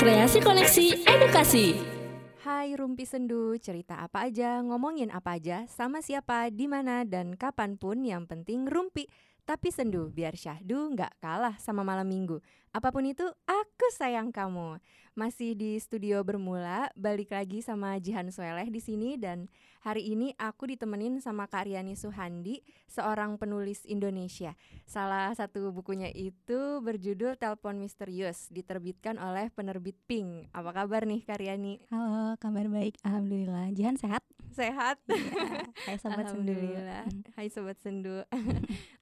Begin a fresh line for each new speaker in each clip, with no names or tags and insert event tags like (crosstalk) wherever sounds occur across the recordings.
Kreasi Koneksi Edukasi
Hai Rumpi Sendu, cerita apa aja, ngomongin apa aja, sama siapa, di mana dan kapan pun yang penting rumpi. Tapi sendu, biar syahdu nggak kalah sama malam minggu. Apa pun itu, aku sayang kamu. Masih di studio bermula, balik lagi sama Jihan Sueleh di sini dan hari ini aku ditemenin sama Kak Riani Suhandi, seorang penulis Indonesia. Salah satu bukunya itu berjudul Telepon Misterius, diterbitkan oleh penerbit Pink. Apa kabar nih Kak Riani?
Halo, kabar baik. Alhamdulillah. Jihan sehat?
Sehat.
Ya, hai sobat sendu.
Alhamdulillah. Hai sobat sendu. (laughs)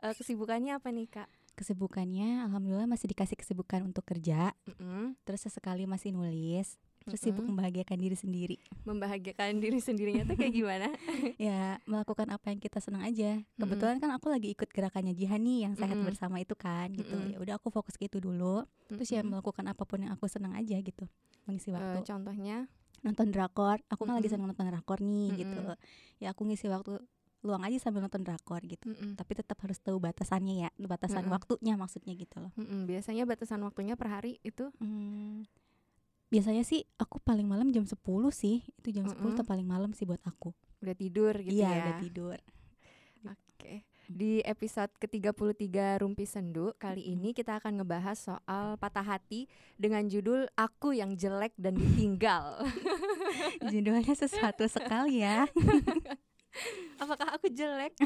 Eh, kesibukannya apa nih kak?
Kesibukannya alhamdulillah masih dikasih kesibukan untuk kerja,
Mm-mm.
terus sesekali masih nulis, terus sibuk
Mm-mm.
membahagiakan diri sendiri.
Membahagiakan diri sendirinya tuh kayak gimana? (laughs)
ya, melakukan apa yang kita senang aja. Kebetulan kan aku lagi ikut gerakannya Jihan nih yang sehat
Mm-mm.
bersama itu kan gitu.
Mm-mm.
Ya udah aku fokus ke itu dulu. Terus ya
Mm-mm.
melakukan apa pun yang aku senang aja gitu. Mengisi
Eh,
waktu.
contohnya?
nonton drakor. Aku kan lagi senang nonton drakor nih gitu.
Mm-mm.
Ya aku ngisi waktu luang aja sambil nonton drakor gitu.
Mm-mm.
Tapi tetap harus tahu batasannya ya, batasan
Mm-mm.
waktunya maksudnya gitu loh.
Mm-mm. Biasanya batasan waktunya per hari itu?
Hmm, biasanya sih aku paling malam jam 10 sih. Itu jam 10
Mm-mm.
tuh paling malam sih buat aku.
Udah tidur gitu
iya,
ya?
udah tidur.
Oke. Di episode ke-33 Rumpi Sendu kali ini kita akan ngebahas soal patah hati dengan judul Aku yang jelek dan ditinggal. (laughs)
Judulnya sesuatu sekali ya. (laughs)
Apakah aku jelek?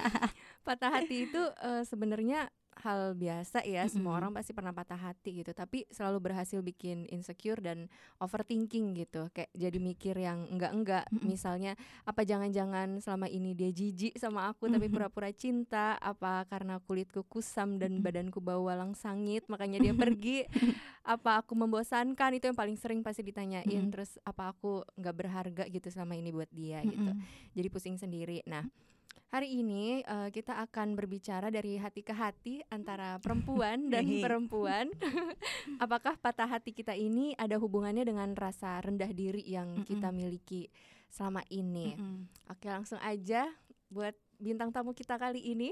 (laughs) patah hati itu eh, sebenarnya hal biasa ya, semua
Mm-mm.
orang pasti pernah patah hati gitu, tapi selalu berhasil bikin insecure dan overthinking gitu. Kayak jadi mikir yang enggak-enggak.
Mm-mm.
Misalnya apa jangan-jangan selama ini dia jijik sama aku tapi
Mhm.
pura-pura cinta, apa karena kulitku kusam dan badanku bau walang sangit makanya dia pergi. apa aku membosankan itu yang paling sering pasti ditanyain.
Mm-mm.
Terus apa aku nggak berharga gitu selama ini buat dia gitu
Mm-mm.
jadi pusing sendiri. Nah, hari ini eh, kita akan berbicara dari hati ke hati antara (laughs) perempuan dan perempuan. (laughs) Apakah patah hati kita ini ada hubungannya dengan rasa rendah diri yang kita miliki selama ini?
Mm-mm.
Oke, langsung aja buat bintang tamu kita kali ini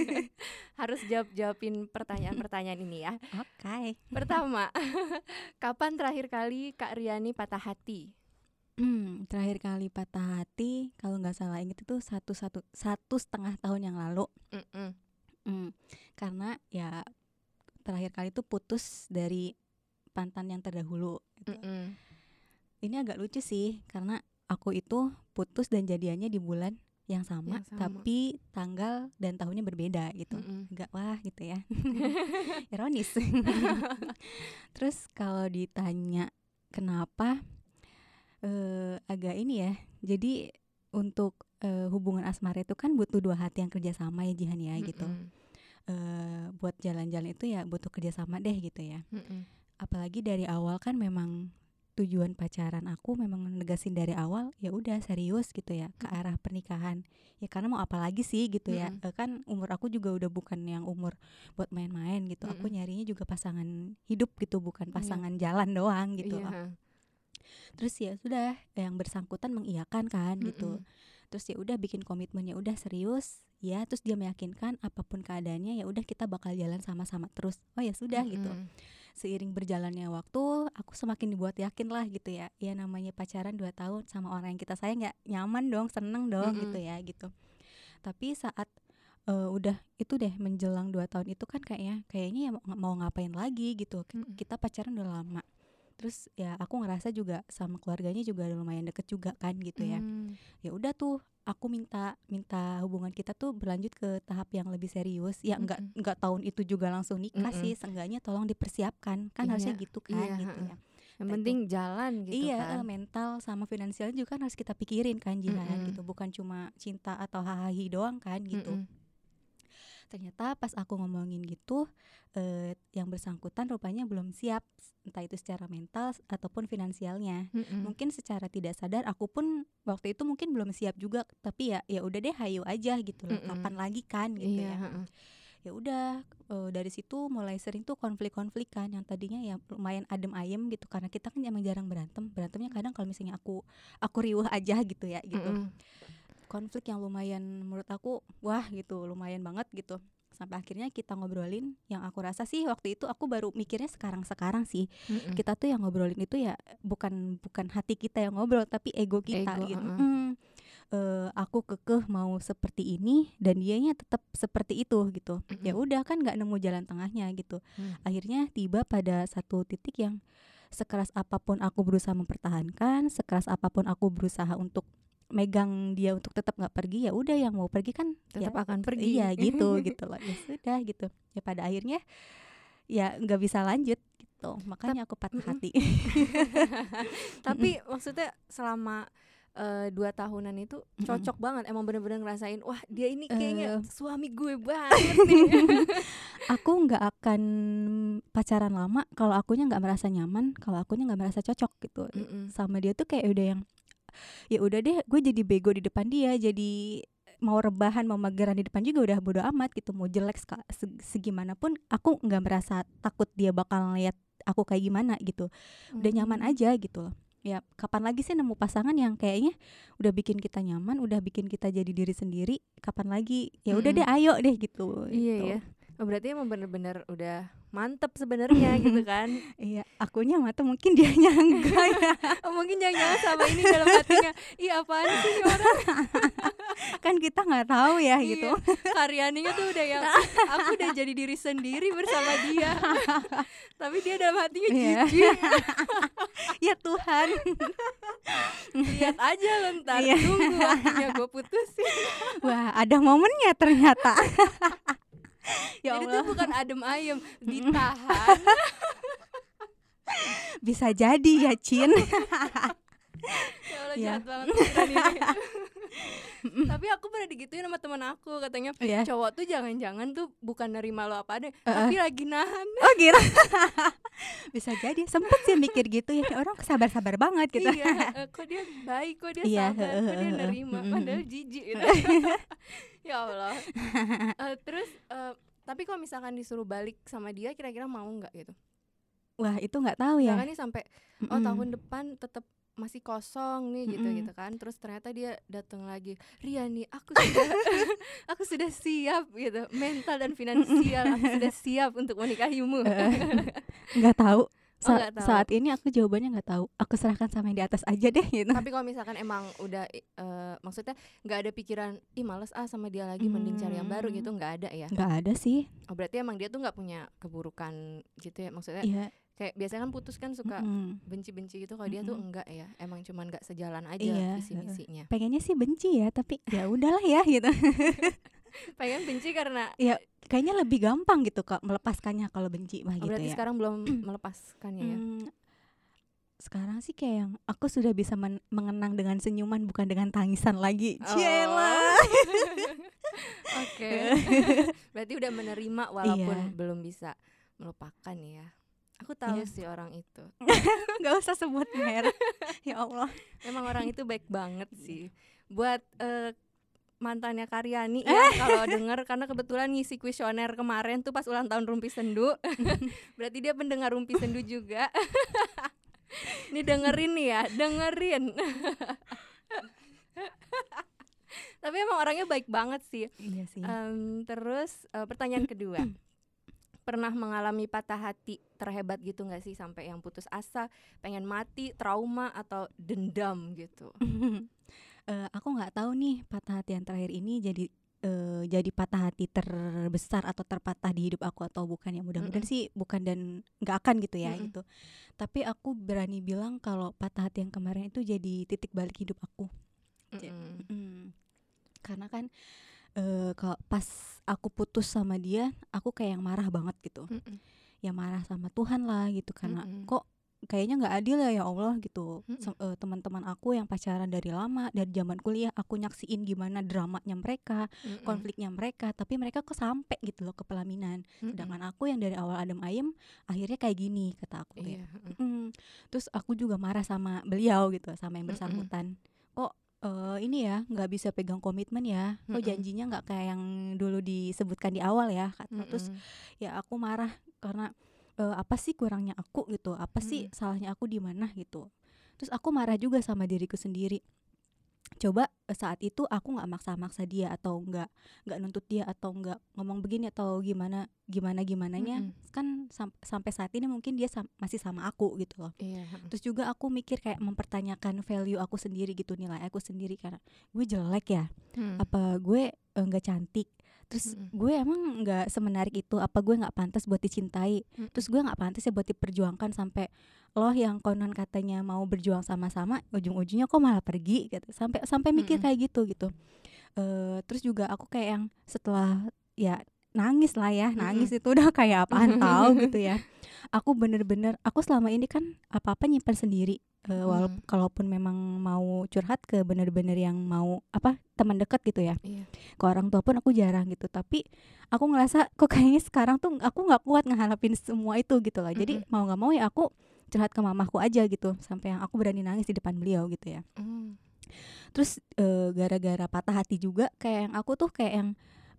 (laughs) harus jawab-jawabin pertanyaan-pertanyaan ini ya.
Oke.
Pertama, kapan terakhir kali Kak Riani patah hati?
Hmm, terakhir kali patah hati kalau nggak salah inget itu satu satu satu setengah tahun yang lalu.
Mm-mm.
Hmm, karena ya terakhir kali itu putus dari mantan yang terdahulu. gitu.
Mm-mm.
Ini agak lucu sih karena aku itu putus dan jadiannya di bulan yang sama,
Yang sama.
tapi tanggal dan tahunnya berbeda gitu.
Mm-mm.
Enggak wah gitu ya. (laughs) Ironis. (laughs) Terus kalau ditanya kenapa eh agak ini ya. Jadi untuk eh, hubungan asmara itu kan butuh dua hati yang kerjasama ya Jihan ya gitu.
Mm-mm.
Eh buat jalan-jalan itu ya butuh kerjasama deh gitu ya.
Mm-mm.
apalagi dari awal kan memang tujuan pacaran aku memang negasin dari awal ya udah serius gitu ya ke
Mm.
arah pernikahan ya karena mau apa lagi sih gitu ya
Mm-mm.
Eh, kan umur aku juga udah bukan yang umur buat main-main gitu aku
Mm-mm.
nyarinya juga pasangan hidup gitu bukan
Iya.
pasangan jalan doang gitu loh
ha.
Terus ya sudah yang bersangkutan mengiyakan kan gitu.
Mm-mm.
terus ya udah bikin komitmennya udah serius ya terus dia meyakinkan apa pun keadaannya ya udah kita bakal jalan sama-sama terus. Oh ya sudah gitu.
Mm-mm.
seiring berjalannya waktu aku semakin dibuat yakin lah gitu ya. Ya namanya pacaran 2 tahun sama orang yang kita sayang ya nyaman dong seneng dong
Mm-mm.
gitu ya gitu. Tapi saat eh, udah itu deh menjelang dua tahun itu kan kayaknya kayaknya ya mau, mau ngapain lagi gitu. Kita pacaran udah lama terus ya aku ngerasa juga sama keluarganya juga lumayan deket juga kan gitu ya
Mm.
ya udah tuh aku minta minta hubungan kita tuh berlanjut ke tahap yang lebih serius ya enggak
Mm-mm.
enggak tahun itu juga langsung nikah
Mm-mm.
sih seenggaknya tolong dipersiapkan kan harusnya
Iya,
gitu kan
iya,
gitu ya
Yang
Entah
penting jalan gitu
iya
kan.
eh, mental sama finansial juga kan harus kita pikirin kan jihan
Mm-mm.
gitu bukan cuma cinta atau hahaha doang kan gitu
Mm-mm.
Ternyata pas aku ngomongin gitu eh, yang bersangkutan rupanya belum siap entah itu secara mental ataupun finansialnya
Mm-mm.
mungkin secara tidak sadar aku pun waktu itu mungkin belum siap juga tapi ya ya udah deh hayu aja gitu loh
Mm-mm.
kapan lagi kan gitu
Iya,
ya ya udah eh, dari situ mulai sering tuh konflik-konflik kan yang tadinya ya lumayan adem ayem gitu karena kita kan emang jarang berantem berantemnya kadang kalau misalnya aku aku riuh aja gitu ya gitu
Mm-mm.
Konflik yang lumayan menurut aku wah gitu lumayan banget gitu sampai akhirnya kita ngobrolin yang aku rasa sih waktu itu aku baru mikirnya sekarang-sekarang sih
Mm-mm.
kita tuh yang ngobrolin itu ya bukan bukan hati kita yang ngobrol tapi ego kita
Ego,
gitu
heeh.
Hmm, eh, aku kekeh mau seperti ini dan dianya tetap seperti itu gitu ya
Mm-mm.
udah kan nggak nemu jalan tengahnya gitu
Hmm.
akhirnya tiba pada satu titik yang sekeras apa pun aku berusaha mempertahankan sekeras apa pun aku berusaha untuk megang dia untuk tetap nggak pergi ya udah yang mau pergi kan
tetap
ya,
akan pergi.
iya (laughs) gitu gitu loh. Ya sudah gitu. Ya pada akhirnya ya nggak bisa lanjut gitu. Makanya aku patah hati. (laughs)
Tapi (laughs) maksudnya selama eh, dua tahunan itu cocok banget emang bener-bener ngerasain wah dia ini kayaknya
Eh.
suami gue banget nih.
Aku nggak akan pacaran lama kalau akunya nggak merasa nyaman kalau akunya nggak merasa cocok gitu.
Mm-mm.
sama dia tuh kayak udah yang ya udah deh gue jadi bego di depan dia jadi mau rebahan mau mageran di depan juga udah bodo amat gitu mau jelek segimanapun aku nggak merasa takut dia bakal lihat aku kayak gimana gitu udah nyaman
Hmm.
aja gitu loh ya kapan lagi sih nemu pasangan yang kayaknya udah bikin kita nyaman udah bikin kita jadi diri sendiri kapan lagi ya udah
Mm-mm.
deh ayo deh gitu
iya
gitu.
ya Oh, berarti emang bener-bener udah mantep sebenarnya gitu (laughs) kan?
Iya akunya mata mungkin dia (laughs) enggak ya. (laughs)
Oh, mungkin jangan-jangan sama ini dalam hatinya iya apaan sih orang?
Kan kita nggak tahu ya gitu.
Iya, karyaninya tuh udah yang aku udah jadi diri sendiri bersama dia. Tapi dia dalam hatinya
Iya.
jijik.
Ya Tuhan.
Lihat aja lo ntar
Iya.
tunggu waktunya gue putusin.
Wah ada momennya ternyata (laughs) ya
jadi tuh
Allah.
bukan adem ayem (laughs) ditahan.
Bisa jadi ya Cin. (laughs)
Ya Allah
Iya.
jahat banget tapi aku pernah digituin sama teman aku katanya
Iya.
cowok tuh jangan-jangan tuh bukan nerima lo apa deh
Eh,
tapi lagi nahan.
Oh gitu. Bisa jadi. Sempet sih mikir gitu ya orang sabar-sabar banget gitu.
Iya eh, kok dia baik kok dia
Iya,
sabar kok dia nerima padahal jijik gitu ya Allah. (laughs) Eh, terus eh, tapi kalau misalkan disuruh balik sama dia kira-kira mau nggak gitu?
Wah itu nggak tahu ya.
Misalkan nih sampai oh
Mm-mm.
tahun depan tetap masih kosong nih gitu
Mm-mm.
gitu kan. Terus ternyata dia datang lagi Riani aku sudah (laughs) (laughs) aku sudah siap gitu. Mental dan finansial aku sudah siap untuk menikahimu.
Eh, nggak tahu Sa-
nggak tahu.
saat ini aku jawabannya nggak tahu. Aku serahkan sama yang di atas aja deh gitu.
Tapi kalau misalkan emang udah eh, maksudnya nggak ada pikiran ih males ah sama dia lagi mending cari yang baru
Hmm.
gitu nggak ada ya?
Nggak ada sih.
Oh, berarti emang dia tuh nggak punya keburukan gitu ya? Maksudnya
iya.
kayak biasanya kan putus kan suka
mm-mm.
benci-benci gitu kalau dia tuh enggak ya? Emang cuman nggak sejalan aja
Iya,
visi misinya
pengennya sih benci ya tapi ya udahlah ya gitu (laughs)
pengen benci karena
ya kayaknya lebih gampang gitu kak melepaskannya kalau benci mah
Oh,
gitu
berarti
ya
sekarang belum (clears throat) melepaskannya ya.
Hmm, sekarang sih kayak yang aku sudah bisa men- mengenang dengan senyuman bukan dengan tangisan lagi
Oh.
Ciela (laughs)
Oke. (laughs) berarti udah menerima walaupun
Iya.
belum bisa melupakan ya. Aku tahu
Iya.
sih orang itu. (laughs)
nggak usah sebut merek ya Allah
Emang orang itu baik banget sih. Buat eh, mantannya Karyani
Eh.
ya kalau denger karena kebetulan ngisi kuesioner kemarin tuh pas ulang tahun Rumpi Sendu. (laughs) Berarti dia pendengar Rumpi Sendu juga. (laughs) Ini dengerin nih ya, dengerin. (laughs) Tapi emang orangnya baik banget sih.
iya sih
Em, terus eh, pertanyaan kedua, (clears throat) pernah mengalami patah hati terhebat gitu nggak sih sampai yang putus asa, pengen mati, trauma atau dendam gitu?
Eh, aku nggak tahu nih patah hati yang terakhir ini jadi eh, jadi patah hati terbesar atau terpatah di hidup aku atau bukan ya mudah-mudahan
Mm-mm.
sih bukan dan nggak akan gitu ya
Mm-mm.
gitu tapi aku berani bilang kalau patah hati yang kemarin itu jadi titik balik hidup aku Ja-
Mm-mm.
Mm. Karena kan eh kalau pas aku putus sama dia, aku kayak yang marah banget gitu.
Mm-mm.
Ya marah sama Tuhan lah gitu karena
Mm-mm.
kok kayaknya nggak adil ya ya Allah gitu. Sem- eh, teman-teman aku yang pacaran dari lama dari zaman kuliah aku nyaksiin gimana dramanya mereka,
Mm-mm.
konfliknya mereka, tapi mereka kok sampai gitu loh ke pelaminan.
Mm-mm.
Sedangkan aku yang dari awal adem ayem akhirnya kayak gini kata aku
Iya.
kayak
mm-mm.
Mm. Terus aku juga marah sama beliau gitu, sama yang bersangkutan. Kok eh, ini ya nggak bisa pegang komitmen ya? Kok janjinya nggak kayak yang dulu disebutkan di awal ya? Kata. Terus ya aku marah karena eh, apa sih kurangnya aku gitu? Apa sih
Mm-mm.
salahnya aku di mana gitu? Terus aku marah juga sama diriku sendiri. coba eh, saat itu aku nggak maksa-maksa dia atau nggak nggak nuntut dia atau nggak ngomong begini atau gimana gimana gimananya
Mm-mm.
kan sam- sampai saat ini mungkin dia sam- masih sama aku gitu loh
Iya.
terus juga aku mikir kayak mempertanyakan value aku sendiri gitu nilai aku sendiri karena gue jelek ya
Hmm.
apa gue eh, nggak cantik terus
Mm-mm.
gue emang nggak semenarik itu apa gue nggak pantas buat dicintai
Mm-mm.
terus gue nggak pantas ya buat diperjuangkan sampai loh yang konon katanya mau berjuang sama-sama ujung-ujungnya kok malah pergi gitu sampai sampai mikir
Mm-mm.
kayak gitu gitu Eh terus juga aku kayak yang setelah ya nangis lah ya nangis itu udah kayak apaan tahu (laughs) gitu ya. Aku bener-bener aku selama ini kan apa-apa nyimpan sendiri Eh, walaupun
Mm.
kalaupun memang mau curhat ke bener-bener yang mau apa teman dekat gitu ya.
Iya.
ke orang tua pun aku jarang gitu tapi aku ngerasa kok kayaknya sekarang tuh aku nggak kuat ngehalapin semua itu gitu loh. Jadi mau nggak mau ya aku curhat ke mamaku aja gitu sampai yang aku berani nangis di depan beliau gitu ya.
Hmm.
terus eh, gara-gara patah hati juga kayak yang aku tuh kayak yang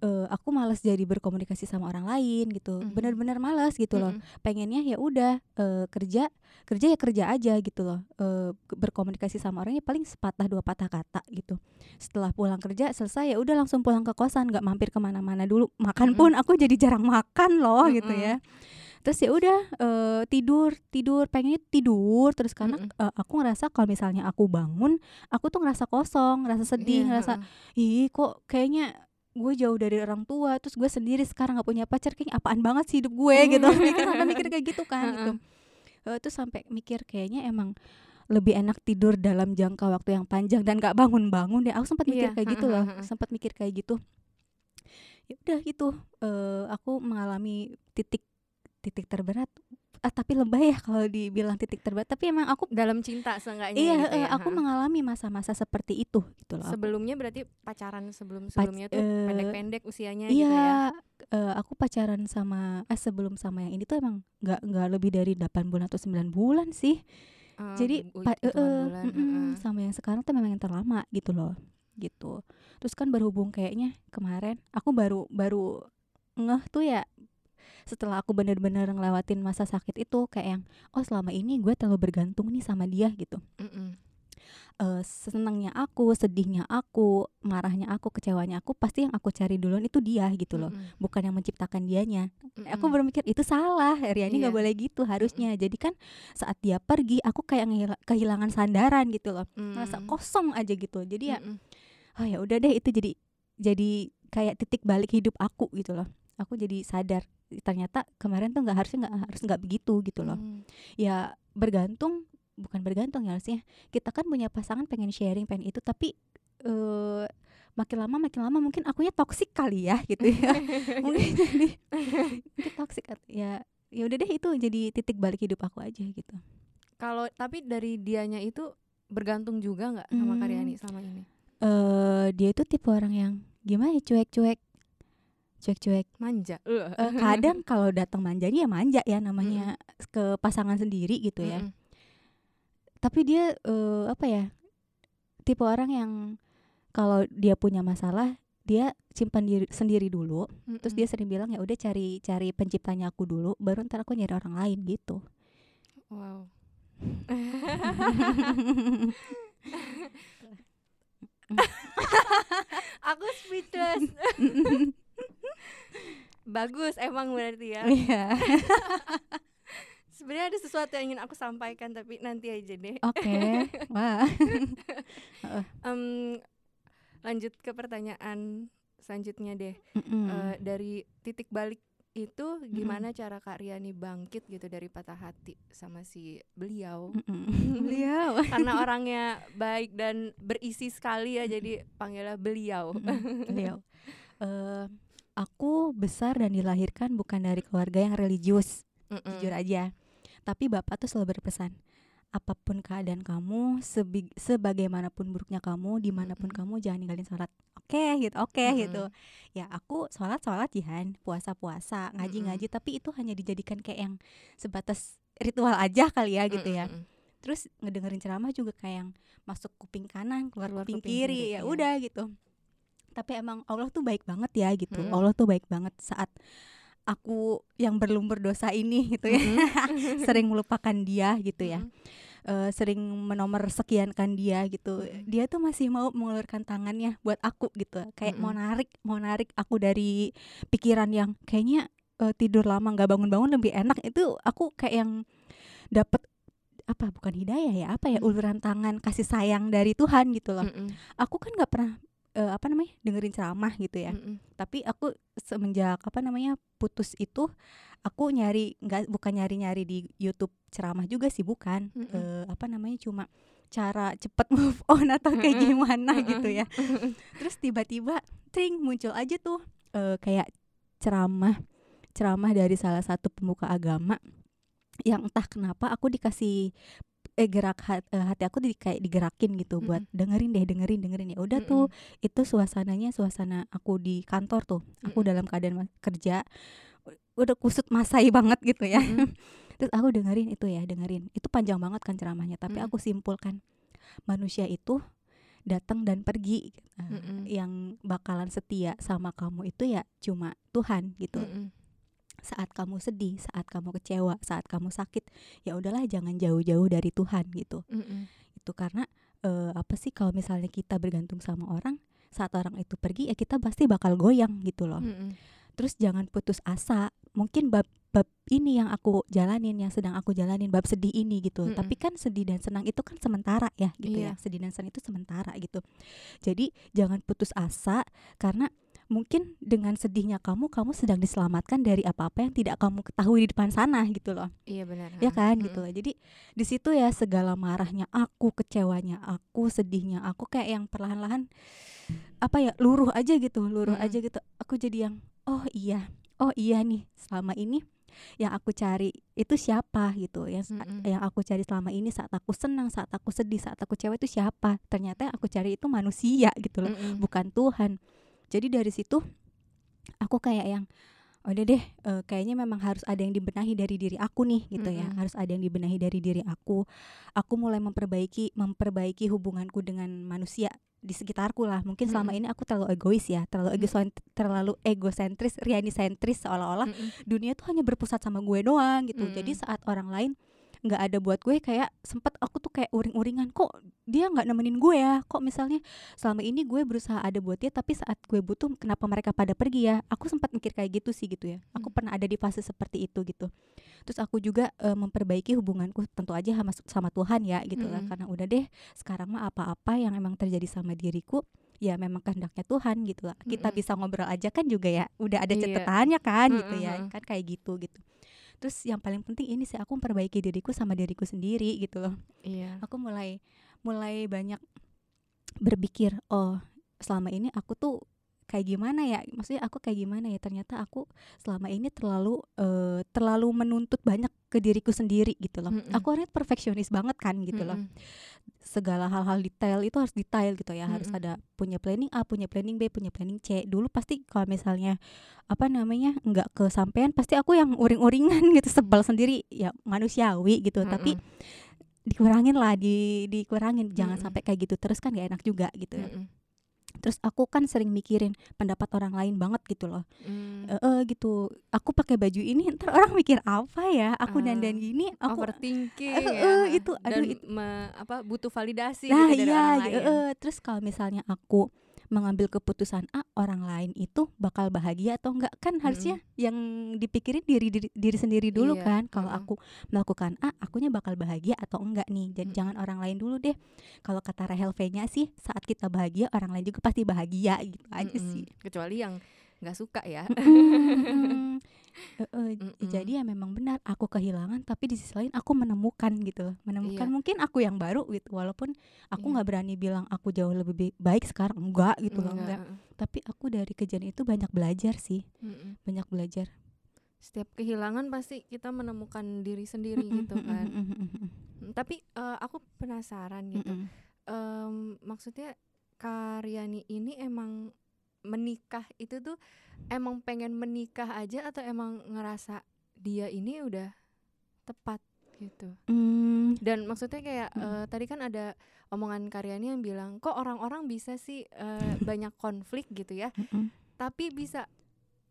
eh, aku malas jadi berkomunikasi sama orang lain gitu
Mhm.
bener-bener malas gitu loh
Mm-mm.
pengennya ya udah eh, kerja kerja ya kerja aja gitu loh ke- berkomunikasi sama orangnya paling sepatah dua patah kata gitu setelah pulang kerja selesai ya udah langsung pulang ke kosan nggak mampir ke mana-mana dulu makan
Mm-mm.
pun aku jadi jarang makan loh gitu
Mm-mm.
ya terus ya udah eh, tidur tidur pengennya tidur terus karena
Mm-mm.
eh, aku ngerasa kalau misalnya aku bangun aku tuh ngerasa kosong ngerasa sedih
Iya,
ngerasa ih kok kayaknya gue jauh dari orang tua terus gue sendiri sekarang nggak punya pacar kayaknya apaan banget sih hidup gue gitu. (laughs) Mikir sampai mikir kayak gitu kan gitu. Eh, terus sampai mikir kayaknya emang lebih enak tidur dalam jangka waktu yang panjang dan gak bangun-bangun deh. Aku sempat mikir
Iya,
kayak gitu loh sempat mikir kayak gitu. Ya udah gitu eh aku mengalami titik titik terberat ah tapi lebay ya kalau dibilang titik terberat tapi emang aku
dalam cinta seenggaknya
iya
gitu
eh,
ya,
aku
heeh.
mengalami masa-masa seperti itu gitu loh aku.
sebelumnya berarti pacaran sebelum sebelumnya tuh
eh,
pendek-pendek usianya
Iya,
gitu ya
eh, aku pacaran sama eh sebelum sama yang ini tuh emang nggak nggak lebih dari 8 bulan atau 9 bulan sih. Jadi
hitungan
eh,
bulan, heeh.
sama yang sekarang tuh memang yang terlama gitu loh. Gitu. Terus kan berhubung kayaknya kemarin aku baru baru ngeh tuh ya setelah aku bener-bener ngelewatin masa sakit itu kayak yang oh selama ini gue terlalu bergantung nih sama dia gitu.
Mm-mm.
eh senangnya aku, sedihnya aku, marahnya aku, kecewanya aku pasti yang aku cari duluan itu dia gitu loh.
Mm-mm.
Bukan yang menciptakan dianya. Aku
Mm-mm.
berpikir itu salah, Riani nggak
Iya.
boleh gitu harusnya. Jadi kan saat dia pergi, aku kayak kehilangan sandaran gitu loh, ngerasa
Mm.
kosong aja gitu. Jadi ya,
Mm-mm.
oh ya udah deh itu jadi jadi kayak titik balik hidup aku gitu loh. Aku jadi sadar ternyata kemarin tuh nggak harusnya nggak harus nggak begitu gitu loh.
Mm.
Ya bergantung bukan bergantung ya harusnya kita kan punya pasangan pengen sharing pengen itu tapi eh makin lama makin lama mungkin akunya toksik kali ya gitu ya (laughs) mungkin jadi mungkin toksik ya ya udah deh itu jadi titik balik hidup aku aja gitu
kalau tapi dari dianya itu bergantung juga nggak sama
Hmm.
Karyani selama ini
eh dia itu tipe orang yang gimana ya cuek-cuek cuek-cuek
manja. Uh.
Kadang (laughs) kalau datang manjanya ya manja ya namanya ke pasangan sendiri gitu ya.
Mm-mm.
tapi dia eh, apa ya tipe orang yang kalau dia punya masalah dia simpan diri sendiri dulu. Terus
Mm-mm.
dia sering bilang ya udah cari cari penciptanya aku dulu baru ntar aku nyari orang lain gitu.
Wow. (laughs) (laughs) Aku speechless bagus emang berarti ya.
Iya. (laughs)
sebenarnya ada sesuatu yang ingin aku sampaikan tapi nanti aja deh.
Oke (laughs) wah.
Em, lanjut ke pertanyaan selanjutnya deh.
Mm-mm.
Eh, dari titik balik itu gimana cara Kak Riani bangkit gitu dari patah hati sama si beliau?
Mm-mm. (laughs) beliau.
Karena orangnya baik dan berisi sekali ya jadi panggilnya beliau.
Beliau. Eh, aku besar dan dilahirkan bukan dari keluarga yang religius
Mm-mm.
jujur aja tapi bapak tuh selalu berpesan apa pun keadaan kamu sebagaimanapun buruknya kamu di
mana pun
kamu jangan ninggalin sholat oke gitu oke
Mm-mm.
gitu ya aku sholat sholat jihan puasa puasa ngaji ngaji tapi itu hanya dijadikan kayak yang sebatas ritual aja kali ya gitu ya
Mm-mm.
terus ngedengerin ceramah juga kayak yang masuk kuping kanan keluar,
Keluar
kuping,
kuping
kiri,
kiri,
ya
iya.
udah gitu tapi emang Allah tuh baik banget ya gitu
Mm-mm.
Allah tuh baik banget saat aku yang berlumur dosa ini gitu ya
Mm-mm. (laughs)
sering melupakan dia gitu ya
Mm-mm.
eh, sering menomor sekiankan dia gitu dia tuh masih mau mengeluarkan tangannya buat aku gitu kayak mau
Mm-mm.
narik mau narik aku dari pikiran yang kayaknya eh, tidur lama nggak bangun-bangun lebih enak itu aku kayak yang dapet apa bukan hidayah ya apa ya
Mm.
uluran tangan kasih sayang dari Tuhan gitu loh
Mm-mm.
aku kan nggak pernah eh, apa namanya dengerin ceramah gitu ya.
Mm-mm.
tapi aku semenjak apa namanya putus itu aku nyari nggak bukan nyari nyari di YouTube ceramah juga sih bukan.
Mm-mm.
Eh, apa namanya cuma cara cepet (laughs) move on atau kayak gimana gitu ya. Terus tiba-tiba tring muncul aja tuh eh, kayak ceramah ceramah dari salah satu pemuka agama yang entah kenapa aku dikasih eh gerak hat- eh, hati aku di, kayak digerakin gitu buat
Mm-mm.
dengerin deh dengerin dengerin ya udah tuh itu suasananya suasana aku di kantor tuh aku
Mm-mm.
dalam keadaan kerja udah kusut masai (laughs) banget gitu ya
Mm-mm.
terus aku dengerin itu ya dengerin itu panjang banget kan ceramahnya tapi
Mm.
aku simpulkan manusia itu datang dan pergi
Mm-mm.
yang bakalan setia sama kamu itu ya cuma Tuhan gitu
Mm-mm.
Saat kamu sedih saat kamu kecewa saat kamu sakit ya udahlah jangan jauh-jauh dari Tuhan gitu
Mm-mm.
itu karena eh, apa sih kalau misalnya kita bergantung sama orang saat orang itu pergi ya kita pasti bakal goyang gitu loh
Mm-mm.
terus jangan putus asa mungkin bab bab ini yang aku jalanin yang sedang aku jalanin bab sedih ini gitu
Mm-mm.
tapi kan sedih dan senang itu kan sementara ya gitu
Iya.
ya sedih dan senang itu sementara gitu jadi jangan putus asa karena mungkin dengan sedihnya kamu kamu sedang diselamatkan dari apa-apa yang tidak kamu ketahui di depan sana gitu loh
Iya benar.
ya kan
Mm-mm.
gitu loh jadi di situ ya segala marahnya aku kecewanya aku sedihnya aku kayak yang perlahan-lahan apa ya luruh aja gitu luruh
Mm-mm.
aja gitu aku jadi yang oh iya oh iya nih selama ini yang aku cari itu siapa gitu yang sa-
Mm-mm.
yang aku cari selama ini saat aku senang saat aku sedih saat aku cewek itu siapa ternyata yang aku cari itu manusia gitu loh
Mm-mm.
bukan Tuhan jadi dari situ aku kayak yang udah deh eh, kayaknya memang harus ada yang dibenahi dari diri aku nih gitu ya
Mm-mm.
harus ada yang dibenahi dari diri aku aku mulai memperbaiki memperbaiki hubunganku dengan manusia di sekitarku lah mungkin selama
Mm-mm.
ini aku terlalu egois ya terlalu egois terlalu egosentris rianisentris seolah-olah
Mm-mm.
dunia tuh hanya berpusat sama gue doang gitu
Mm.
jadi saat orang lain nggak ada buat gue kayak sempet aku tuh kayak uring-uringan kok dia nggak nemenin gue ya kok misalnya selama ini gue berusaha ada buat dia tapi saat gue butuh kenapa mereka pada pergi ya aku sempat mikir kayak gitu sih gitu ya aku
Hmm.
pernah ada di fase seperti itu gitu terus aku juga eh, memperbaiki hubunganku tentu aja sama sama Tuhan ya gitu lah
Mm-mm.
karena udah deh sekarang mah apa-apa yang emang terjadi sama diriku ya memang kehendaknya Tuhan gitu lah kita
Mm-mm.
bisa ngobrol aja kan juga ya udah ada
Iya.
catatannya kan gitu ya
Mm-mm.
kan kayak gitu gitu terus yang paling penting ini sih aku memperbaiki diriku sama diriku sendiri gitu loh
Iya. (laughs)
aku mulai mulai banyak berpikir oh selama ini aku tuh kayak gimana ya maksudnya aku kayak gimana ya ternyata aku selama ini terlalu eh, terlalu menuntut banyak ke diriku sendiri gitu loh
Mm-mm.
aku orangnya perfeksionis banget kan gitu loh
Mm-mm.
segala hal-hal detail itu harus detail gitu ya harus
Mm-mm.
ada punya planning A punya planning B punya planning C dulu pasti kalau misalnya apa namanya nggak kesampaian pasti aku yang uring-uringan gitu sebel sendiri ya manusiawi gitu tapi
Mm-mm.
dikurangin lah di dikurangin jangan
Mm-mm.
sampai kayak gitu terus kan gak enak juga gitu ya
Mm-mm.
Terus aku kan sering mikirin pendapat orang lain banget gitu loh
Mm.
eh eh, gitu aku pakai baju ini (laughs) ntar orang mikir apa ya aku
Ah,
dandan gini aku
overthinking
Eh,
ya.
eh, itu,
dan
aduh, it-
me- apa butuh validasi
nah
gitu dari
iya
orang
gitu,
lain.
eh, eh. terus kalau misalnya aku mengambil keputusan A orang lain itu bakal bahagia atau enggak kan harusnya yang dipikirin diri diri, diri sendiri dulu
Iya,
kan kalau
mm-mm.
aku melakukan A akunya bakal bahagia atau enggak nih jadi
Mm.
jangan orang lain dulu deh kalau kata Rahel V-nya sih saat kita bahagia orang lain juga pasti bahagia gitu aja
Mm-mm.
sih
kecuali yang nggak suka ya
Mm-mm. Eh, eh,
Mm-mm.
jadi ya memang benar aku kehilangan tapi di sisi lain aku menemukan gitu menemukan
Iya.
mungkin aku yang baru gitu walaupun aku
Iya.
nggak berani bilang aku jauh lebih bi- baik sekarang enggak gitu loh
Enggak,
enggak tapi aku dari kejadian itu banyak belajar sih
Mm-mm.
banyak belajar
setiap kehilangan pasti kita menemukan diri sendiri gitu kan
mm-mm, mm-mm, mm-mm,
Mm, tapi eh, aku penasaran gitu. Em, maksudnya Karyani ini emang menikah itu tuh emang pengen menikah aja atau emang ngerasa dia ini udah tepat gitu?
Mm,
dan maksudnya kayak
Mm.
eh, tadi kan ada omongan Karyani yang bilang kok orang-orang bisa sih eh, (laughs) banyak konflik gitu ya
mm-mm,
tapi bisa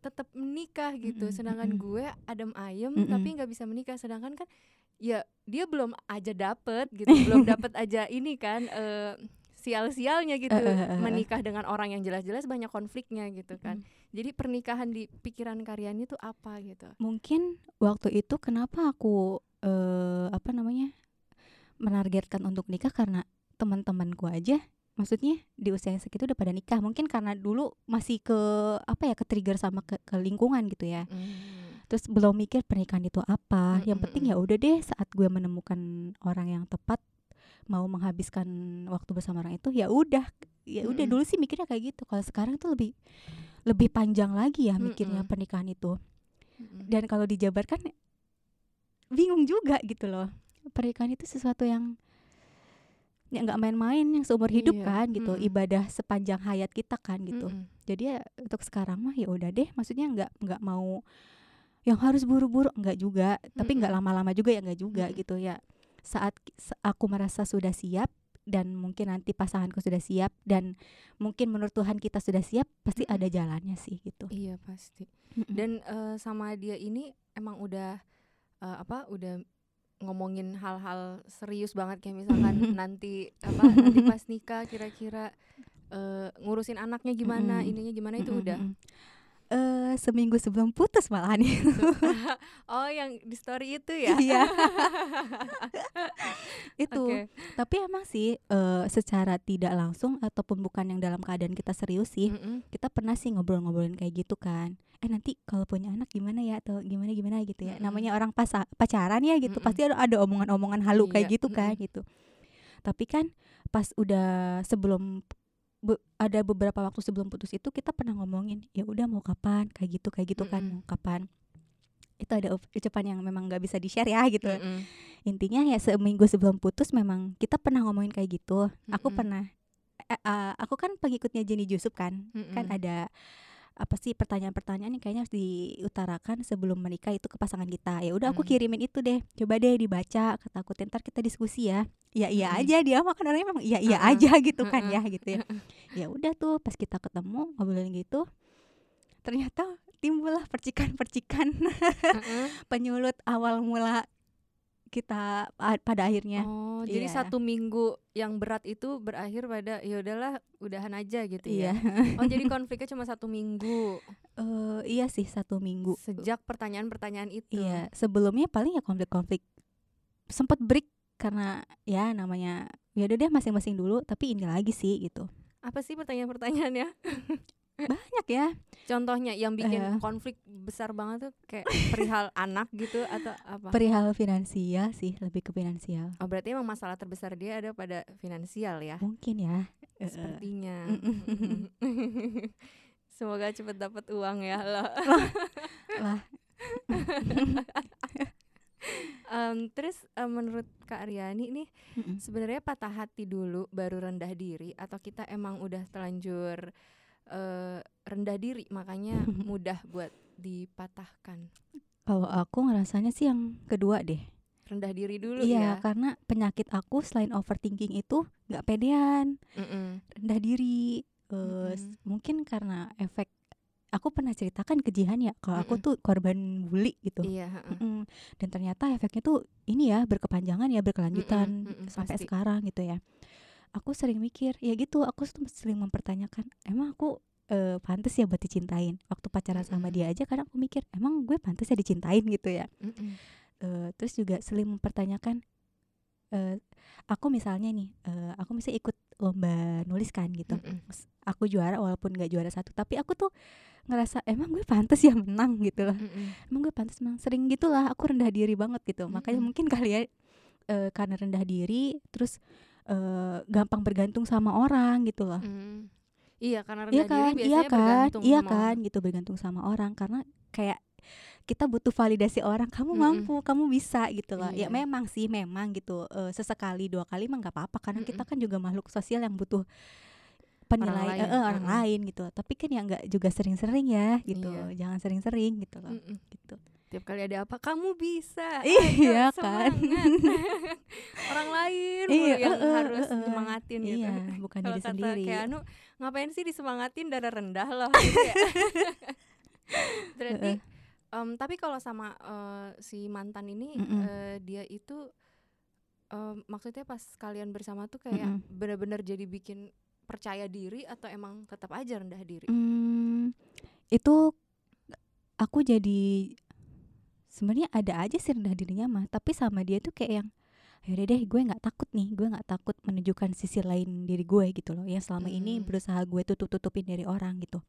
tetap menikah gitu. Sedangkan gue adem ayem
Mm-mm.
tapi nggak bisa menikah. Sedangkan kan ya dia belum aja dapet gitu (laughs) belum dapet aja ini kan eh, sial-sialnya gitu.
Eh, eh, eh.
menikah dengan orang yang jelas-jelas banyak konfliknya gitu kan. Jadi pernikahan di pikiran Karyani tuh apa gitu?
Mungkin waktu itu kenapa aku eh apa namanya menargetkan untuk nikah karena teman-temanku aja. Maksudnya di usia yang segitu udah pada nikah. Mungkin karena dulu masih ke apa ya ke trigger sama ke, ke lingkungan gitu ya. Terus belum mikir pernikahan itu apa.
Mm,
yang
mm,
penting
mm.
ya udah deh saat gue menemukan orang yang tepat mau menghabiskan waktu bersama orang itu ya udah ya udah
Mm-mm.
dulu sih mikirnya kayak gitu kalau sekarang tuh lebih lebih panjang lagi ya mikirnya
Mm-mm.
pernikahan itu dan kalau dijabarkan bingung juga gitu loh pernikahan itu sesuatu yang ya nggak main-main yang seumur hidup
Iya,
kan gitu
mm-mm.
ibadah sepanjang hayat kita kan gitu
Mm-mm.
jadi ya untuk sekarang mah ya udah deh maksudnya nggak nggak mau yang harus buru-buru nggak juga tapi nggak lama-lama juga ya nggak juga
Mm-mm.
gitu ya saat aku merasa sudah siap dan mungkin nanti pasanganku sudah siap dan mungkin menurut Tuhan kita sudah siap pasti ada jalannya sih gitu.
Iya pasti. Dan eh, sama dia ini emang udah eh, apa udah ngomongin hal-hal serius banget kayak misalkan (laughs) nanti apa nanti pas nikah kira-kira eh, ngurusin anaknya gimana ininya gimana itu udah
eh seminggu sebelum putus malahan ya. (laughs)
oh yang di story itu ya
Iya. (laughs) itu
Oke.
tapi emang sih eh, secara tidak langsung ataupun bukan yang dalam keadaan kita serius sih
Mm-mm.
kita pernah sih ngobrol-ngobrolin kayak gitu kan eh nanti kalau punya anak gimana ya atau gimana gimana gitu ya
Mm-mm.
namanya orang pasa- pacaran ya gitu
Mm-mm.
pasti ada ada omongan-omongan halu kayak
Iya,
gitu kan
mm-mm.
gitu tapi kan pas udah sebelum be- ada beberapa waktu sebelum putus itu kita pernah ngomongin ya udah mau kapan kayak gitu kayak gitu kan
Mm-mm.
mau kapan itu ada ucapan yang memang nggak bisa di share ya gitu
Mm-mm.
intinya ya seminggu sebelum putus memang kita pernah ngomongin kayak gitu aku
Mm-mm.
pernah eh, eh, aku kan pengikutnya Jenny Jusuf kan kan
Mm-mm.
ada apa sih pertanyaan-pertanyaan yang kayaknya harus diutarakan sebelum menikah itu ke pasangan kita. Ya udah aku
Mm.
kirimin itu deh. Coba deh dibaca kata aku ntar kita diskusi ya. Iya iya
Mm-mm.
aja dia mah kan orangnya memang iya iya aja gitu kan ya gitu ya. Ya udah tuh pas kita ketemu ngobrolin gitu ternyata timbullah percikan-percikan. (laughs) Penyulut awal mula kita pa- pada akhirnya.
Oh jadi
Iya.
satu minggu yang berat itu berakhir pada ya udahlah udahan aja gitu
iya.
Ya oh jadi konfliknya cuma satu minggu?
Eh, iya sih satu minggu.
Sejak pertanyaan-pertanyaan itu?
Iya, sebelumnya paling ya konflik-konflik sempat break karena ya namanya ya udah deh masing-masing dulu, tapi ini lagi sih gitu.
apa sih pertanyaan-pertanyaannya (laughs)
Banyak ya.
contohnya yang bikin
Eh.
konflik besar banget tuh kayak perihal (laughs) anak gitu atau apa
Perihal finansial sih, lebih ke finansial.
oh berarti emang masalah terbesar dia ada pada finansial ya
Mungkin ya. Eh,
sepertinya (laughs) (laughs) semoga cepet dapat uang ya lo
lah.
Em, terus em, menurut Kak Aryani nih
Mm-mm.
sebenarnya patah hati dulu baru rendah diri atau kita emang udah terlanjur eh, rendah diri makanya (laughs) mudah buat dipatahkan
Kalau aku ngerasanya sih yang kedua deh.
rendah diri dulu
Iya,
ya
karena penyakit aku selain overthinking itu nggak pedean,
Mm-mm.
rendah diri. eh, s-
Mm-mm.
mungkin karena efek aku pernah ceritakan ke Jihan ya kalau aku tuh korban bully gitu.
iya heeh.
Mm-mm. Dan ternyata efeknya tuh ini ya berkepanjangan ya berkelanjutan
Mm-mm, mm-mm,
sampai
pasti.
sekarang gitu ya. Aku sering mikir ya gitu, aku tuh sering mempertanyakan, emang aku eh, pantas ya buat dicintain. Waktu pacaran sama dia aja kadang aku mikir, emang gue pantas ya dicintain gitu ya.
Mm-mm.
Eh, terus juga sering mempertanyakan, eh, aku misalnya nih, eh, aku misalnya ikut lomba nulis kan gitu. Aku juara walaupun gak juara satu, tapi aku tuh ngerasa emang gue pantas ya menang gitu loh emang gue pantas menang sering gitulah aku rendah diri banget gitu makanya mungkin kali ya eh, karena rendah diri terus eh, gampang bergantung sama orang gitu loh.
Mm. iya karena rendah
iya kan?
Diri
iya kan?
bergantung
iya
sama
kan?
orang.
gitu bergantung sama orang. Karena kayak kita butuh validasi orang. Kamu
Mm-mm.
mampu kamu bisa gitu loh.
Iya.
ya memang sih memang gitu. Eh, sesekali dua kali mah nggak apa-apa. Karena kita kan juga makhluk sosial yang butuh penilaian
lain,
eh, eh, orang
mm-mm.
lain gitu. Tapi kan ya nggak juga sering-sering ya gitu.
Iya.
jangan sering-sering gitu loh.
Mm-mm.
gitu
tiap kali ada apa kamu bisa (laughs)
Iya
Ayo,
kan. (laughs)
orang lain
Iya,
yang
eh,
harus
eh, eh.
nyemangatin gitu
iya bukan
kalau
diri
kata
sendiri
kayak anu ngapain sih disemangatin darah rendah loh (laughs) gitu ya. Berarti em, tapi kalau sama eh, si mantan ini
Mm-mm.
eh, dia itu em, maksudnya pas kalian bersama tuh kayak
Mm-mm.
benar-benar jadi bikin percaya diri atau emang tetap aja rendah diri?
Hmm, itu aku jadi sebenarnya ada aja sih rendah dirinya mah tapi sama dia tuh kayak yang yaudah deh gue nggak takut nih gue nggak takut menunjukkan sisi lain diri gue gitu loh yang selama ini
Hmm.
berusaha gue tutup tutupin dari orang gitu